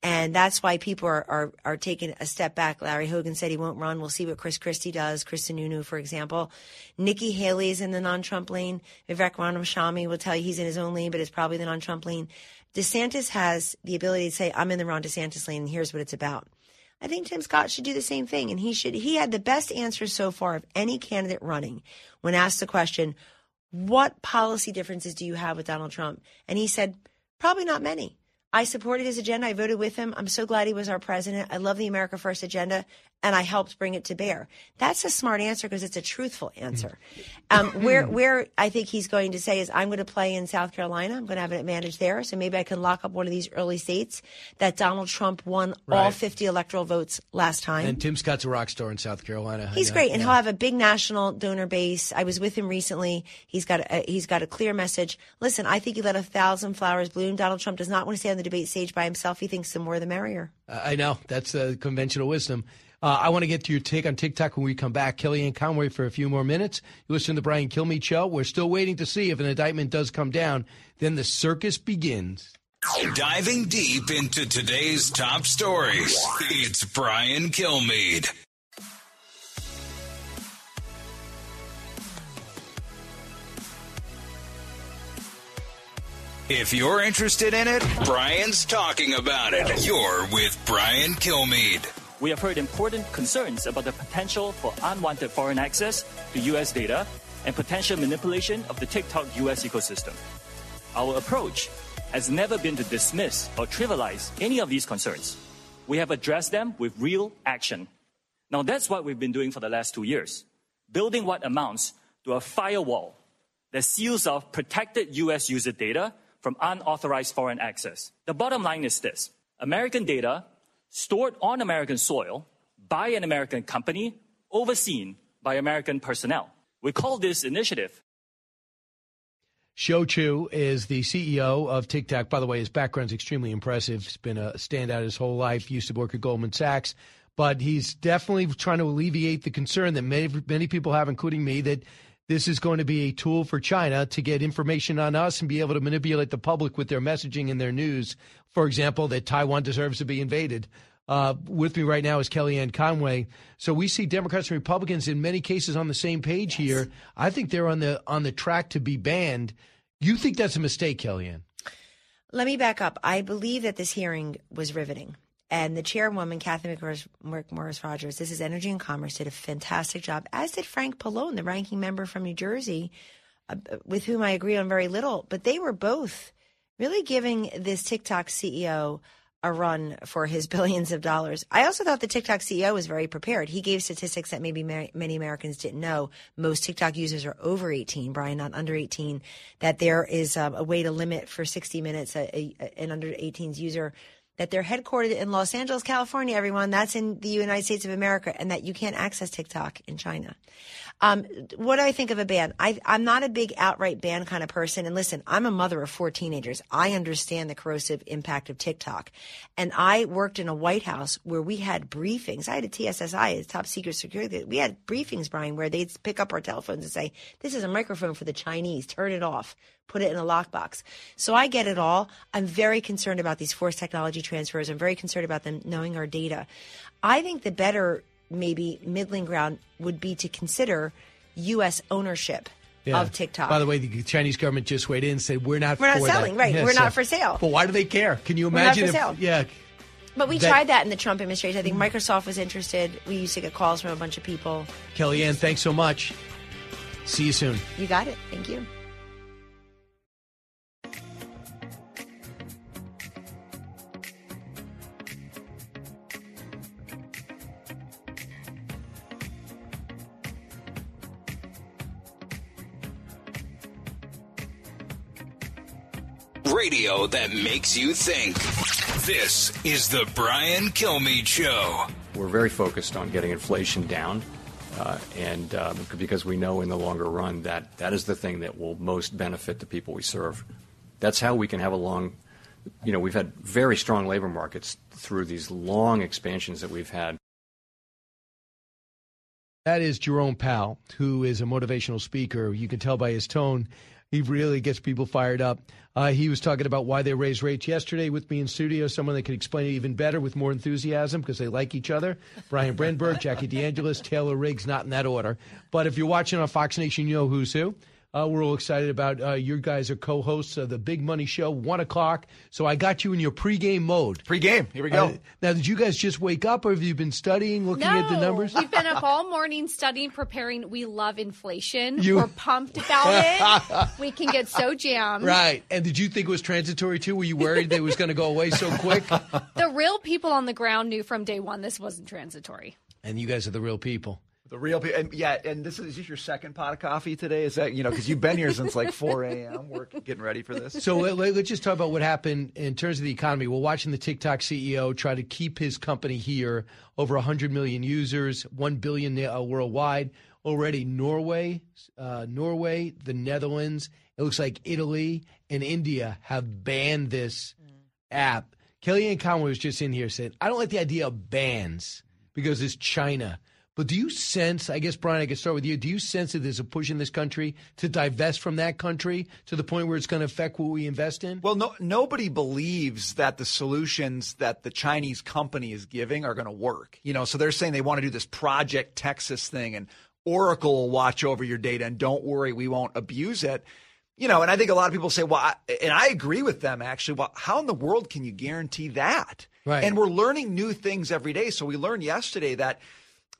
And that's why people are, are, are taking a step back. Larry Hogan said he won't run. We'll see what Chris Christie does. Kristi Noem, for example. Nikki Haley is in the non-Trump lane. Vivek Ramaswamy will tell you he's in his own lane, but it's probably the non-Trump lane. DeSantis has the ability to say, I'm in the Ron DeSantis lane, and here's what it's about. I think Tim Scott should do the same thing. And he should, he had the best answer so far of any candidate running when asked the question, what policy differences do you have with Donald Trump? And he said, probably not many. I supported his agenda. I voted with him. I'm so glad he was our president. I love the America First agenda. And I helped bring it to bear. That's a smart answer because it's a truthful answer. Um, where where I think he's going to say is, I'm going to play in South Carolina. I'm going to have an advantage there, so maybe I can lock up one of these early states that Donald Trump won all 50 electoral votes last time. And Tim Scott's a rock star in South Carolina. He's great, and Yeah. he'll have a big national donor base. I was with him recently. He's got a, he's got a clear message. Listen, I think he let a thousand flowers bloom. Donald Trump does not want to stay on the debate stage by himself. He thinks the more the merrier. I know that's uh, conventional wisdom. Uh, I want to get to your take on TikTok when we come back. Kellyanne Conway for a few more minutes. You listen to Brian Kilmeade show. We're still waiting to see if an indictment does come down. Then the circus begins. Diving deep into today's top stories, it's Brian Kilmeade. If you're interested in it, Brian's talking about it. You're with Brian Kilmeade. We have heard important concerns about the potential for unwanted foreign access to U.S. data and potential manipulation of the TikTok U.S. ecosystem. Our approach has never been to dismiss or trivialize any of these concerns. We have addressed them with real action. Now, that's what we've been doing for the last two years, building what amounts to a firewall that seals off protected U.S. user data from unauthorized foreign access. The bottom line is this American data stored on American soil by an American company, overseen by American personnel. We call this initiative Shou Chew is the CEO of TikTok. By the way, his background's extremely impressive. He's been a standout his whole life. Used to work at Goldman Sachs, but he's definitely trying to alleviate the concern that many many people have, including me, that this is going to be a tool for China to get information on us and be able to manipulate the public with their messaging and their news. For example, that Taiwan deserves to be invaded. Uh, with me right now is Kellyanne Conway. So we see Democrats and Republicans in many cases on the same page here. I think they're on the on the track to be banned. You think that's a mistake, Kellyanne? Let me back up. I believe that this hearing was riveting. And the chairwoman, Cathy McMorris, Rodgers, this is Energy and Commerce, did a fantastic job, as did Frank Pallone, the ranking member from New Jersey, uh, with whom I agree on very little. But they were both really giving this TikTok CEO a run for his billions of dollars. I also thought the TikTok CEO was very prepared. He gave statistics that maybe ma- many Americans didn't know. Most TikTok users are over 18, Brian, not under 18. That there is um, a way to limit for 60 minutes a, a, an under 18's user. That they're headquartered in Los Angeles, California, everyone. That's in the United States of America, and that you can't access TikTok in China. Um, what do I think of a ban? I, I'm not a big outright ban kind of person. And listen, I'm a mother of four teenagers. I understand the corrosive impact of TikTok. And I worked in a White House where we had briefings. I had a TSSI, a top secret security. We had briefings, Brian, where they'd pick up our telephones and say, this is a microphone for the Chinese. Turn it off. Put it in a lockbox. So I get it all. I'm very concerned about these forced technology transfers. I'm very concerned about them knowing our data. I think the better maybe middling ground would be to consider U.S. ownership of TikTok. By the way, the Chinese government just weighed in and said we're not We're not selling, that. right. Yeah, We're so- not for sale. But why do they care? Can you We're not imagine for if sale. yeah, But we that- tried that in the Trump administration. I think Microsoft was interested. We used to get calls from a bunch of people. Kellyanne, thanks so much. See you soon. You got it. Thank you. Radio that makes you think. This is the Brian Kilmeade Show. We're very focused on getting inflation down, uh, and uh, because we know in the longer run that that is the thing that will most benefit the people we serve. That's how we can have a long, you know, we've had very strong labor markets through these long expansions that we've had. That is Jerome Powell, who is a motivational speaker. You can tell by his tone, he really gets people fired up. Uh, he was talking about why they raised rates yesterday with me in studio. Someone that could explain it even better with more enthusiasm because they like each other. Brian Brenberg, Jackie DeAngelis, Taylor Riggs, not in that order. But if you're watching on Fox Nation, you know who's who. Uh, we're all excited about uh, your guys are co-hosts of the Big Money Show, one o'clock. So I got you in your pregame mode. Pregame, here we go. Uh, now, did you guys just wake up, or have you been studying, looking at the numbers? We've been up all morning studying, preparing. We love inflation. You- We're pumped about it. we can get so jammed. Right. And did you think it was transitory too? Were you worried that it was going to go away so quick? The real people on the ground knew from day one this wasn't transitory. and you guys are the real people. The real people, and yeah, and this is, is this your second pot of coffee today? Is that you know because you've been here since like 4 a.m. working, getting ready for this. So let, us just talk about what happened in terms of the economy. We're watching the TikTok CEO try to keep his company here, over 100 million users, 1 billion uh, worldwide. Already, Norway, uh, Norway, the Netherlands, it looks like Italy and India have banned this app. Kellyanne Conway was just in here saying, I don't like the idea of bans because it's China. But do you sense, I guess, Brian, I can start with you. Do you sense that there's a push in this country to divest from that country to the point where it's going to affect what we invest in? Well, no, nobody believes that the solutions that the Chinese company is giving are going to work. You know, so they're saying they want to do this Project Texas thing and Oracle will watch over your data and don't worry, we won't abuse it. You know, and I think a lot of people say, well, I, and I agree with them actually. Well, how in the world can you guarantee that? Right. And we're learning new things every day. So we learned yesterday that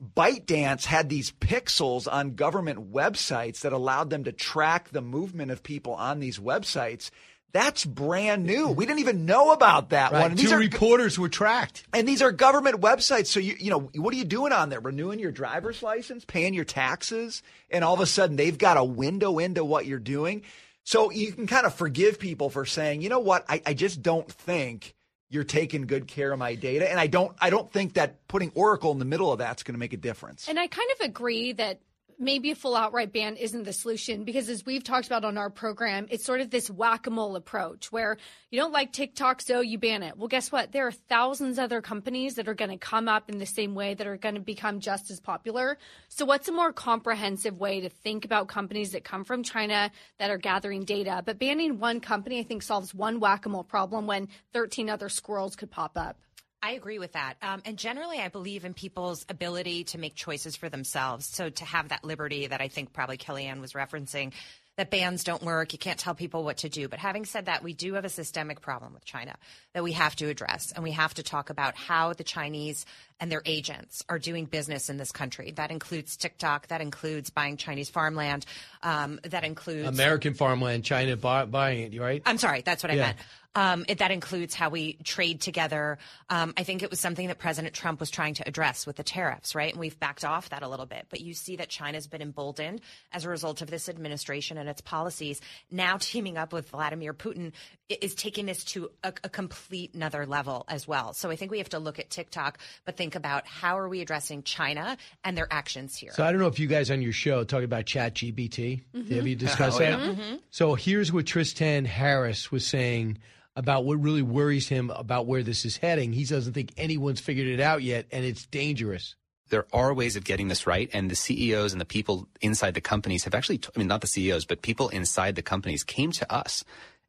ByteDance had these pixels on government websites that allowed them to track the movement of people on these websites. That's brand new. We didn't even know about that Right. one. And Two these are, reporters were tracked. and these are government websites. So you you know what are you doing on there? Renewing your driver's license, paying your taxes, and all of a sudden they've got a window into what you're doing. So you can kind of forgive people for saying, you know what, I, I just don't think you're taking good care of my data, and I don't I don't think that putting Oracle in the middle of that's going to make a difference. And I kind of agree that maybe a full outright ban isn't the solution because as we've talked about on our program, it's sort of this whack-a-mole approach where you don't like TikTok, so you ban it. Well, guess what? There are thousands other companies that are going to come up in the same way that are going to become just as popular. So what's a more comprehensive way to think about companies that come from China that are gathering data? But banning one company, I think, solves one whack-a-mole problem when 13 other squirrels could pop up. I agree with that. Um, and generally, I believe in people's ability to make choices for themselves. So to have that liberty that I think probably Kellyanne was referencing, that bans don't work, you can't tell people what to do. But having said that, we do have a systemic problem with China that we have to address. And we have to talk about how the Chinese and their agents are doing business in this country. That includes TikTok, that includes buying Chinese farmland, um, that includes American farmland, China buy, buying it, right? I'm sorry, that's what I meant. Um, it, that includes how we trade together. Um, I think it was something that President Trump was trying to address with the tariffs, right? And we've backed off that a little bit. But you see that China's been emboldened as a result of this administration and its policies. Now teaming up with Vladimir Putin is taking this to a, a complete another level as well. So I think we have to look at TikTok, but think about how are we addressing China and their actions here. So I don't know if you guys on your show talk about Chat GPT. Mhm. Have you discussed Oh, yeah. that? Mhm. So here's what Tristan Harris was saying about what really worries him about where this is heading. He doesn't think anyone's figured it out yet, and it's dangerous. there are ways of getting this right, and the CEOs and the people inside the companies have actually, I mean, not the CEOs, but people inside the companies came to us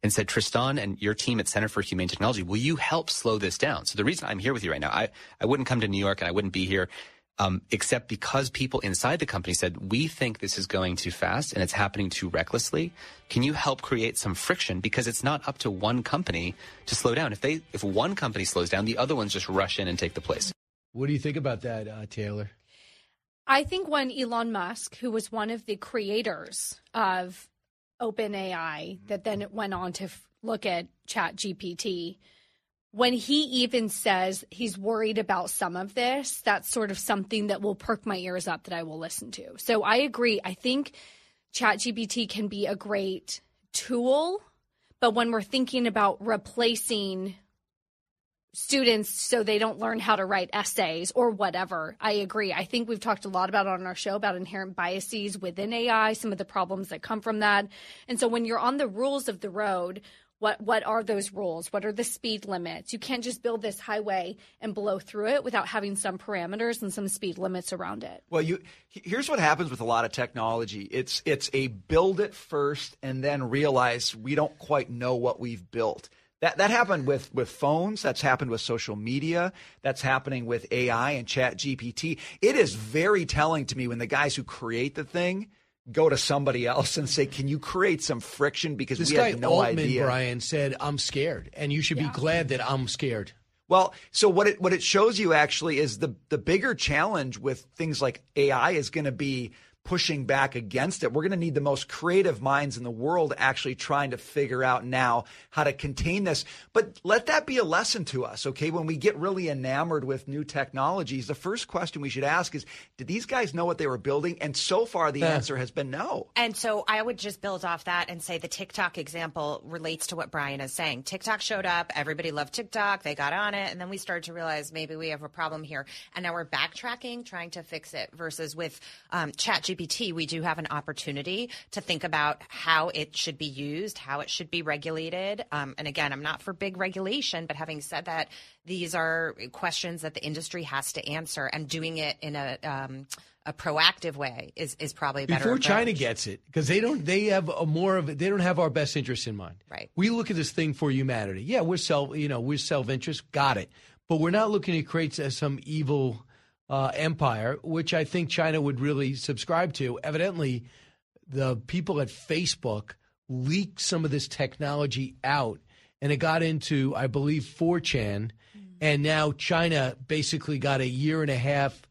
and said, Tristan and your team at Center for Humane Technology, will you help slow this down? So the reason I'm here with you right now, I, I wouldn't come to New York and I wouldn't be here um, except because people inside the company said, we think this is going too fast and it's happening too recklessly. Can you help create some friction? Because it's not up to one company to slow down. If they, if one company slows down, the other ones just rush in and take the place. What do you think about that, uh, Taylor? I think when Elon Musk, who was one of the creators of OpenAI, mm-hmm. that then went on to f- look at ChatGPT, when he even says he's worried about some of this, that's sort of something that will perk my ears up that I will listen to. So I agree. I think ChatGPT can be a great tool, but when we're thinking about replacing students so they don't learn how to write essays or whatever. I agree. I think we've talked a lot about on our show about inherent biases within AI, some of the problems that come from that. And so when you're on the rules of the road, what what are those rules? What are the speed limits? You can't just build this highway and blow through it without having some parameters and some speed limits around it. Well, you here's what happens with a lot of technology. It's it's a build it first and then realize we don't quite know what we've built. That that happened with with phones. That's happened with social media. That's happening with AI and Chat GPT. It is very telling to me when the guys who create the thing go to somebody else and say, "Can you create some friction?" Because This we guy have no Altman, idea. Brian, said, "I'm scared," and you should be glad that I'm scared. Well, so what it what it shows you actually is the the bigger challenge with things like AI is going to be pushing back against it. We're going to need the most creative minds in the world actually trying to figure out now how to contain this. But let that be a lesson to us, okay? When we get really enamored with new technologies, the first question we should ask is, did these guys know what they were building? And so far, the Yeah. answer has been no. And so I would just build off that and say the TikTok example relates to what Brian is saying. TikTok showed up, everybody loved TikTok, they got on it, and then we started to realize maybe we have a problem here. And now we're backtracking, trying to fix it. Versus with um, ChatGPT, we do have an opportunity to think about how it should be used, how it should be regulated. Um, and again, I'm not for big regulation, but having said that, these are questions that the industry has to answer, and doing it in a um, a proactive way is is probably a better. Before approach. China gets it, because they don't, they have a more of, they don't have our best interests in mind. Right. We look at this thing for humanity. Yeah, we're self, you know, we're self interest. Got it. But we're not looking to create some evil uh, empire, which I think China would really subscribe to. Evidently, the people at Facebook leaked some of this technology out, and it got into, I believe, 4chan, and now China basically got a year and a half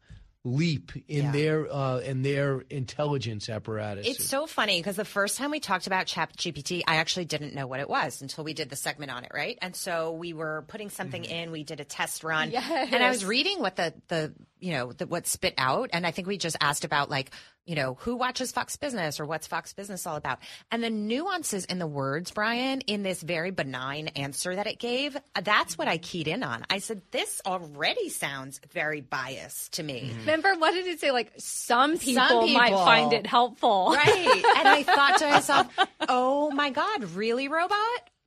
leap in Yeah. their uh, in their intelligence apparatus. It's so funny because the first time we talked about Chat GPT, I actually didn't know what it was until we did the segment on it, right? And so we were putting something in, we did a test run, Yes. and I was reading what the the you know the, what spit out, and I think we just asked about like you know who watches Fox Business or what's Fox Business all about, and the nuances in the words, Brian, in this very benign answer that it gave, that's what I keyed in on. I said this already sounds very biased to me. Mm-hmm. Remember, what did it say? Like, some people, Some might find it helpful. Right. and I thought to myself, oh my God, really, robot?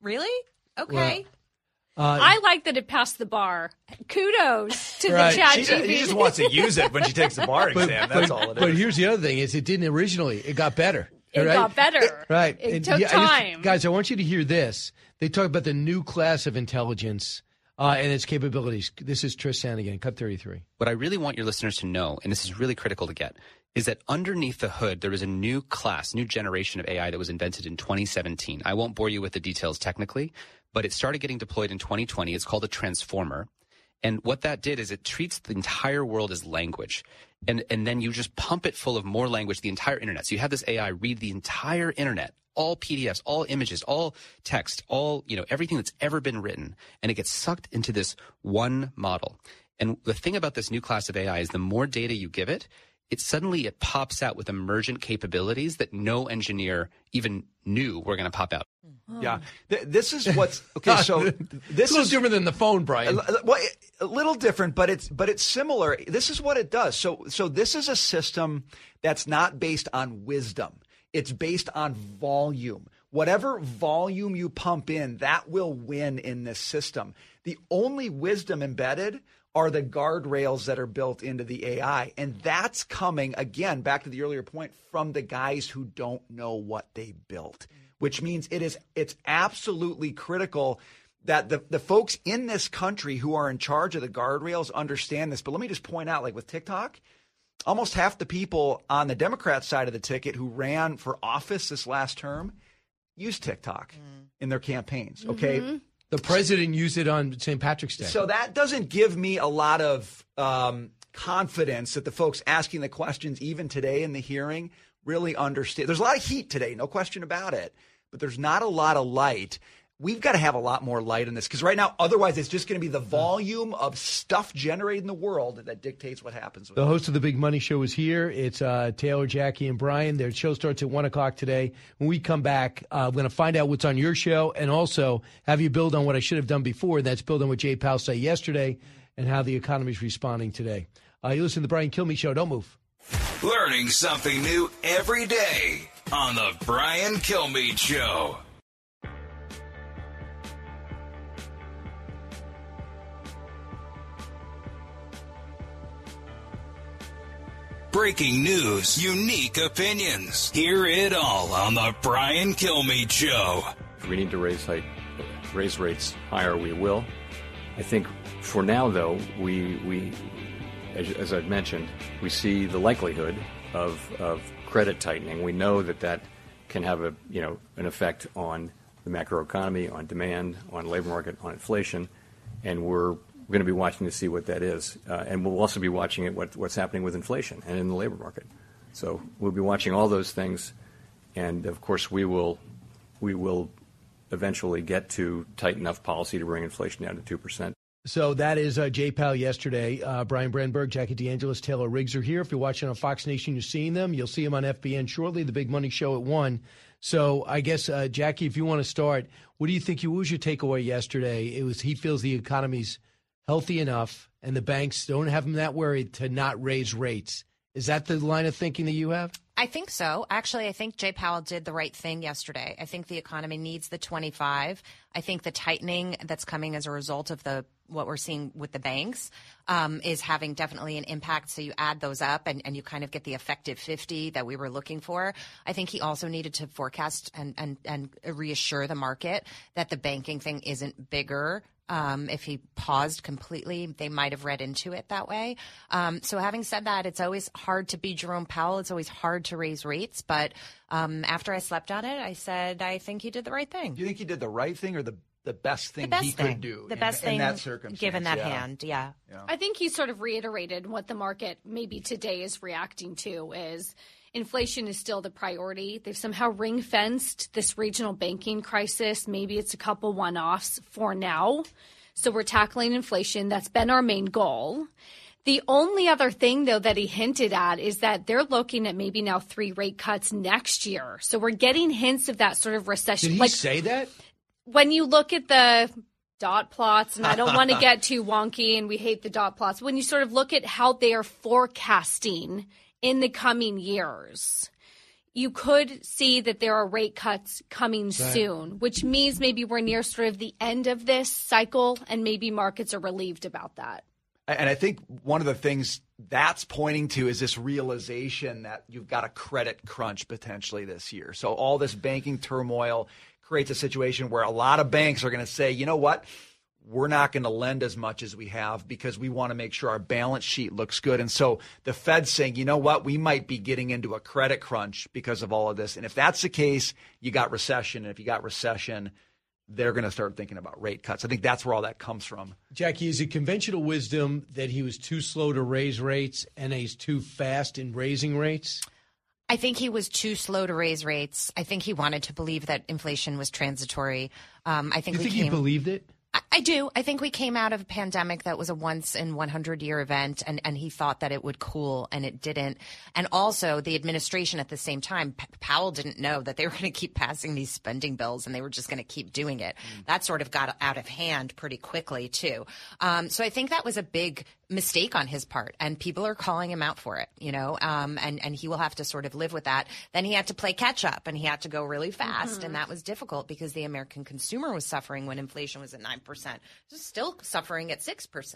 Really? Okay. Uh, I like that it passed the bar. Kudos to Right. the chat She- GPT. He just wants to use it when she takes the bar exam. That's all it is. But here's the other thing: is it didn't originally. It got better. It right? got better. Right. It And, took I just- time. guys, I want you to hear this. They talk about the new class of intelligence uh, and its capabilities. This is Tristan again, Cut 33. What I really want your listeners to know, and this is really critical to get, is that underneath the hood, there is a new class, new generation of AI that was invented in 2017. I won't bore you with the details technically, but it started getting deployed in 2020. It's called a transformer. And what that did is it treats the entire world as language. And, and then you just pump it full of more language, the entire internet. So you have this AI read the entire internet, all PDFs, all images, all text, all, you know, everything that's ever been written. And it gets sucked into this one model. And the thing about this new class of AI is the more data you give it, it suddenly it pops out with emergent capabilities that no engineer even knew were going to pop out. Hmm. Yeah, Th- this is what's okay. So this It's a little is different than the phone, Brian. A, well, a little different, but it's but it's similar. This is what it does. So so this is a system that's not based on wisdom. It's based on volume. Whatever volume you pump in, that will win in this system. The only wisdom embedded are the guardrails that are built into the AI. And that's coming, again, back to the earlier point, from the guys who don't know what they built, which means it is it's absolutely critical that the, the folks in this country who are in charge of the guardrails understand this. But let me just point out, like with TikTok, almost half the people on the Democrat side of the ticket who ran for office this last term used TikTok in their campaigns. Okay. Mm-hmm. The president used it on St. Patrick's Day. So that doesn't give me a lot of um, confidence that the folks asking the questions, even today in the hearing, really understand. There's a lot of heat today, no question about it, but there's not a lot of light. We've got to have a lot more light in this because right now, otherwise, it's just going to be the volume of stuff generated in the world that dictates what happens. With The host of the Big Money Show is here. It's uh, Taylor, Jackie, and Brian. Their show starts at 1 o'clock today. When we come back, uh, I'm going to find out what's on your show and also have you build on what I should have done before. And that's build on what Jay Powell said yesterday and how the economy is responding today. Uh, you listen to the Brian Kilmeade Show. Don't move. Learning something new every day on the Brian Kilmeade Show. Breaking news, unique opinions. Hear it all on the Brian Kilmeade Show. If we need to raise height, raise rates higher, we will. I think for now, though, we we as, as I've mentioned, we see the likelihood of of credit tightening. We know that that can have a you know an effect on the macroeconomy, on demand, on labor market, on inflation, and we're going to be watching to see what that is, uh, and we'll also be watching what, what's happening with inflation and in the labor market. So we'll be watching all those things, and of course we will we will eventually get to tight enough policy to bring inflation down to two percent. So that is uh, Powell yesterday. Uh, Brian Brenberg, Jackie DeAngelis, Taylor Riggs are here. If you're watching on Fox Nation, you're seeing them. You'll see them on FBN shortly, the Big Money Show at 1. So I guess, uh, Jackie, if you want to start, what do you think? What was your takeaway yesterday? It was he feels the economy's healthy enough and the banks don't have him that worried to not raise rates. Is that the line of thinking that you have? I think so. Actually, I think Jay Powell did the right thing yesterday. I think the economy needs the 25. I think the tightening that's coming as a result of the what we're seeing with the banks um, is having definitely an impact. So you add those up and, and you kind of get the effective 50 that we were looking for. I think he also needed to forecast and, and, and reassure the market that the banking thing isn't bigger um, if he paused completely, they might have read into it that way. Um, so, having said that, it's always hard to be Jerome Powell. It's always hard to raise rates. But um, after I slept on it, I said, I think he did the right thing. Do you think he did the right thing or the the best thing the best he thing. could do? The in, best in thing that circumstance, given that yeah. hand, yeah. I think he sort of reiterated what the market maybe today is reacting to is inflation is still the priority. They've somehow ring fenced this regional banking crisis. Maybe it's a couple one offs for now. So we're tackling inflation. That's been our main goal. The only other thing, though, that he hinted at is that they're looking at maybe now three rate cuts next year. So we're getting hints of that sort of recession. Did he say that? When you look at the dot plots, and I don't want to get too wonky, and we hate the dot plots. When you sort of look at how they are forecasting in the coming years, you could see that there are rate cuts coming soon, which means maybe we're near sort of the end of this cycle, and maybe markets are relieved about that. And I think one of the things that's pointing to is this realization that you've got a credit crunch potentially this year. So all this banking turmoil creates a situation where a lot of banks are going to say, you know what? We're not going to lend as much as we have because we want to make sure our balance sheet looks good. And so the Fed's saying, you know what? We might be getting into a credit crunch because of all of this. And if that's the case, you got recession. And if you got recession, they're going to start thinking about rate cuts. I think that's where all that comes from. Jackie, is it conventional wisdom that he was too slow to raise rates and he's too fast in raising rates? I think he was too slow to raise rates. I think he wanted to believe that inflation was transitory. Um, I think You think came, he believed it? I, do. I think we came out of a pandemic that was a once in 100 year event, and, and he thought that it would cool, and it didn't. And also, the administration at the same time, P- Powell didn't know that they were going to keep passing these spending bills and they were just going to keep doing it. That sort of got out of hand pretty quickly, too. Um, so I think that was a big mistake on his part and people are calling him out for it you know um, and and he will have to sort of live with that then he had to play catch up and he had to go really fast Mhm. and that was difficult because the american consumer was suffering when inflation was at 9% It's still suffering at 6%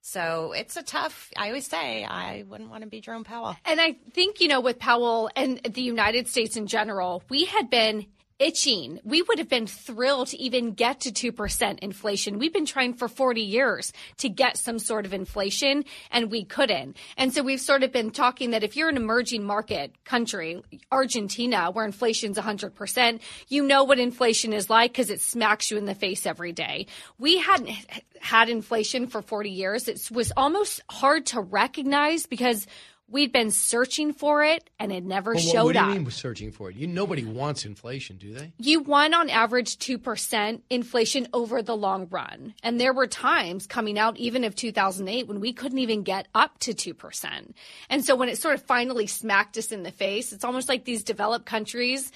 so it's a tough i always say i wouldn't want to be jerome powell. And I think, you know, with Powell and the United States in general, we had been itching. We would have been thrilled to even get to 2% inflation. We've been trying for 40 years to get some sort of inflation and we couldn't. And so we've sort of been talking that if you're an emerging market country, Argentina, where inflation's 100%, you know what inflation is like because it smacks you in the face every day. We hadn't had inflation for 40 years. It was almost hard to recognize because we'd been searching for it and it never Well, showed what do you up. mean searching for it? You, nobody wants inflation, do they? You won on average 2% inflation over the long run. And there were times coming out even of 2008 when we couldn't even get up to 2%. And so when it sort of finally smacked us in the face, it's almost like these developed countries.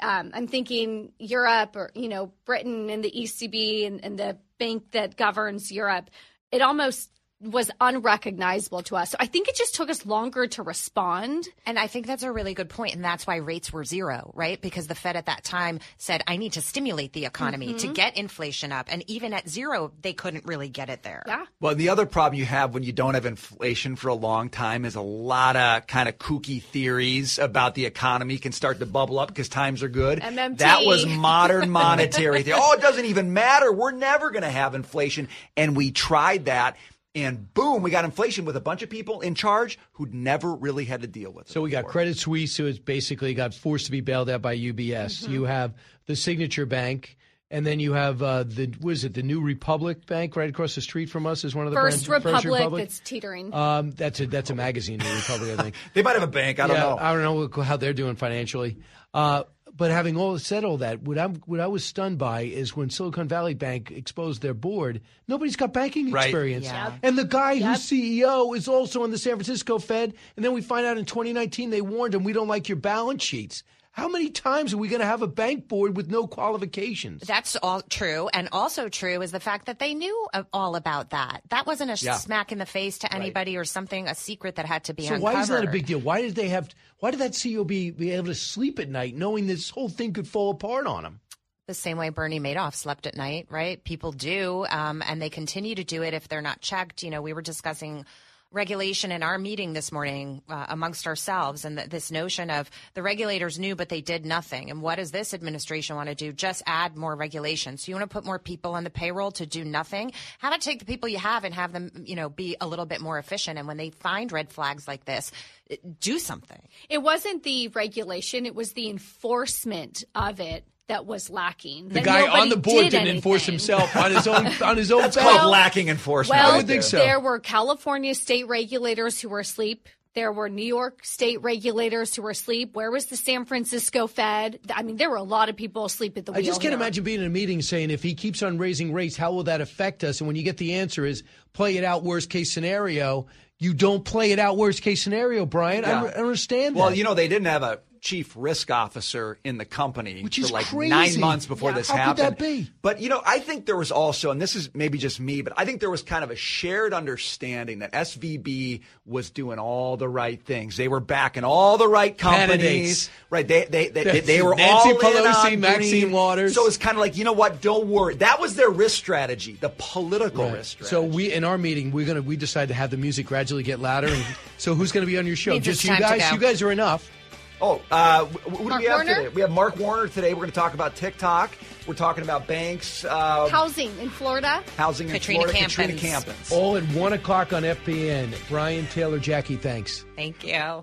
Um, I'm thinking Europe or, you know, Britain and the ECB and, and the bank that governs Europe. It almost was unrecognizable to us. So I think it just took us longer to respond. And I think that's a really good point. point, and that's why rates were zero, right? Because the Fed at that time said, "I need to stimulate the economy to Mhm. get inflation up," and even at zero, they couldn't really get it there. Yeah. Well, the other problem you have when you don't have inflation for a long time is a lot of kind of kooky theories about the economy can start to bubble up because times are good. MMT. That was modern monetary theory. Oh, it doesn't even matter. We're never going to have inflation. And we tried that. And boom, we got inflation with a bunch of people in charge who'd never really had to deal with it. So we got Credit Suisse, who has basically got forced to be bailed out by UBS. Mm-hmm. You have the Signature Bank. And then you have uh, the was it the New Republic Bank right across the street from us is one of the First branches. Republic, that's teetering. Um, that's a that's a magazine, New Republic. I think they might have a bank. I don't Yeah, know. I don't know how they're doing financially. Uh, but having all said all that, what I what I was stunned by is when Silicon Valley Bank exposed their board. Nobody's got banking Right. experience, Yeah. and the guy who's CEO is also in the San Francisco Fed. And then we find out in 2019 they warned him, "We don't like your balance sheets." How many times are we going to have a bank board with no qualifications? That's all true. And also true is the fact that they knew all about that. That wasn't a Yeah. smack in the face to anybody or something, a secret that had to be So uncovered. why is that a big deal? Why did they have? Why did that CEO be, be able to sleep at night knowing this whole thing could fall apart on him? the same way Bernie Madoff slept at night, right? People do, um, and they continue to do it if they're not checked. You know, we were discussing regulation in our meeting this morning uh, amongst ourselves and th- this notion of the regulators knew but they did nothing. And what does this administration want to do? Just add more regulations. So you want to put more people on the payroll to do nothing? How about take the people you have and have them you know be a little bit more efficient. And when they find red flags like this do something. It wasn't the regulation; it was the enforcement of it that was lacking. The guy on the board did didn't enforce himself on his own on his own. That's bank. called lacking enforcement. Well, I would think so. there were California state regulators who were asleep. There were New York state regulators who were asleep. Where was the San Francisco Fed? I mean, there were a lot of people asleep at the wheel. I just can't here. imagine being in a meeting saying if he keeps on raising rates, how will that affect us? And when you get the answer is play it out worst case scenario, you don't play it out worst case scenario, Brian. I Yeah. don't understand Well, that. you know, they didn't have a chief risk officer in the company Which for is like crazy. nine months before Yeah, this how could happened. that be? But you know, I think there was also, and this is maybe just me, but I think there was kind of a shared understanding that SVB was doing all the right things. They were backing all the right companies, Candidates. right? They they they, they, they were Nancy all in Pelosi, on Maxine green. Waters. So it's kind of like, you know what? Don't worry. That was their risk strategy, the political Right. risk strategy. So we in our meeting we're gonna we decide to have the music gradually get louder. And so who's gonna be on your show? Just you guys. You guys are enough. Oh, uh, wh- who do we have Warner? today? We have Mark Warner today. We're going to talk about TikTok. We're talking about banks, uh, Housing in Florida. housing in Katrina Florida. Campins. Katrina Campins. All at one o'clock on FBN. Brian Taylor, Jackie, thanks. thank you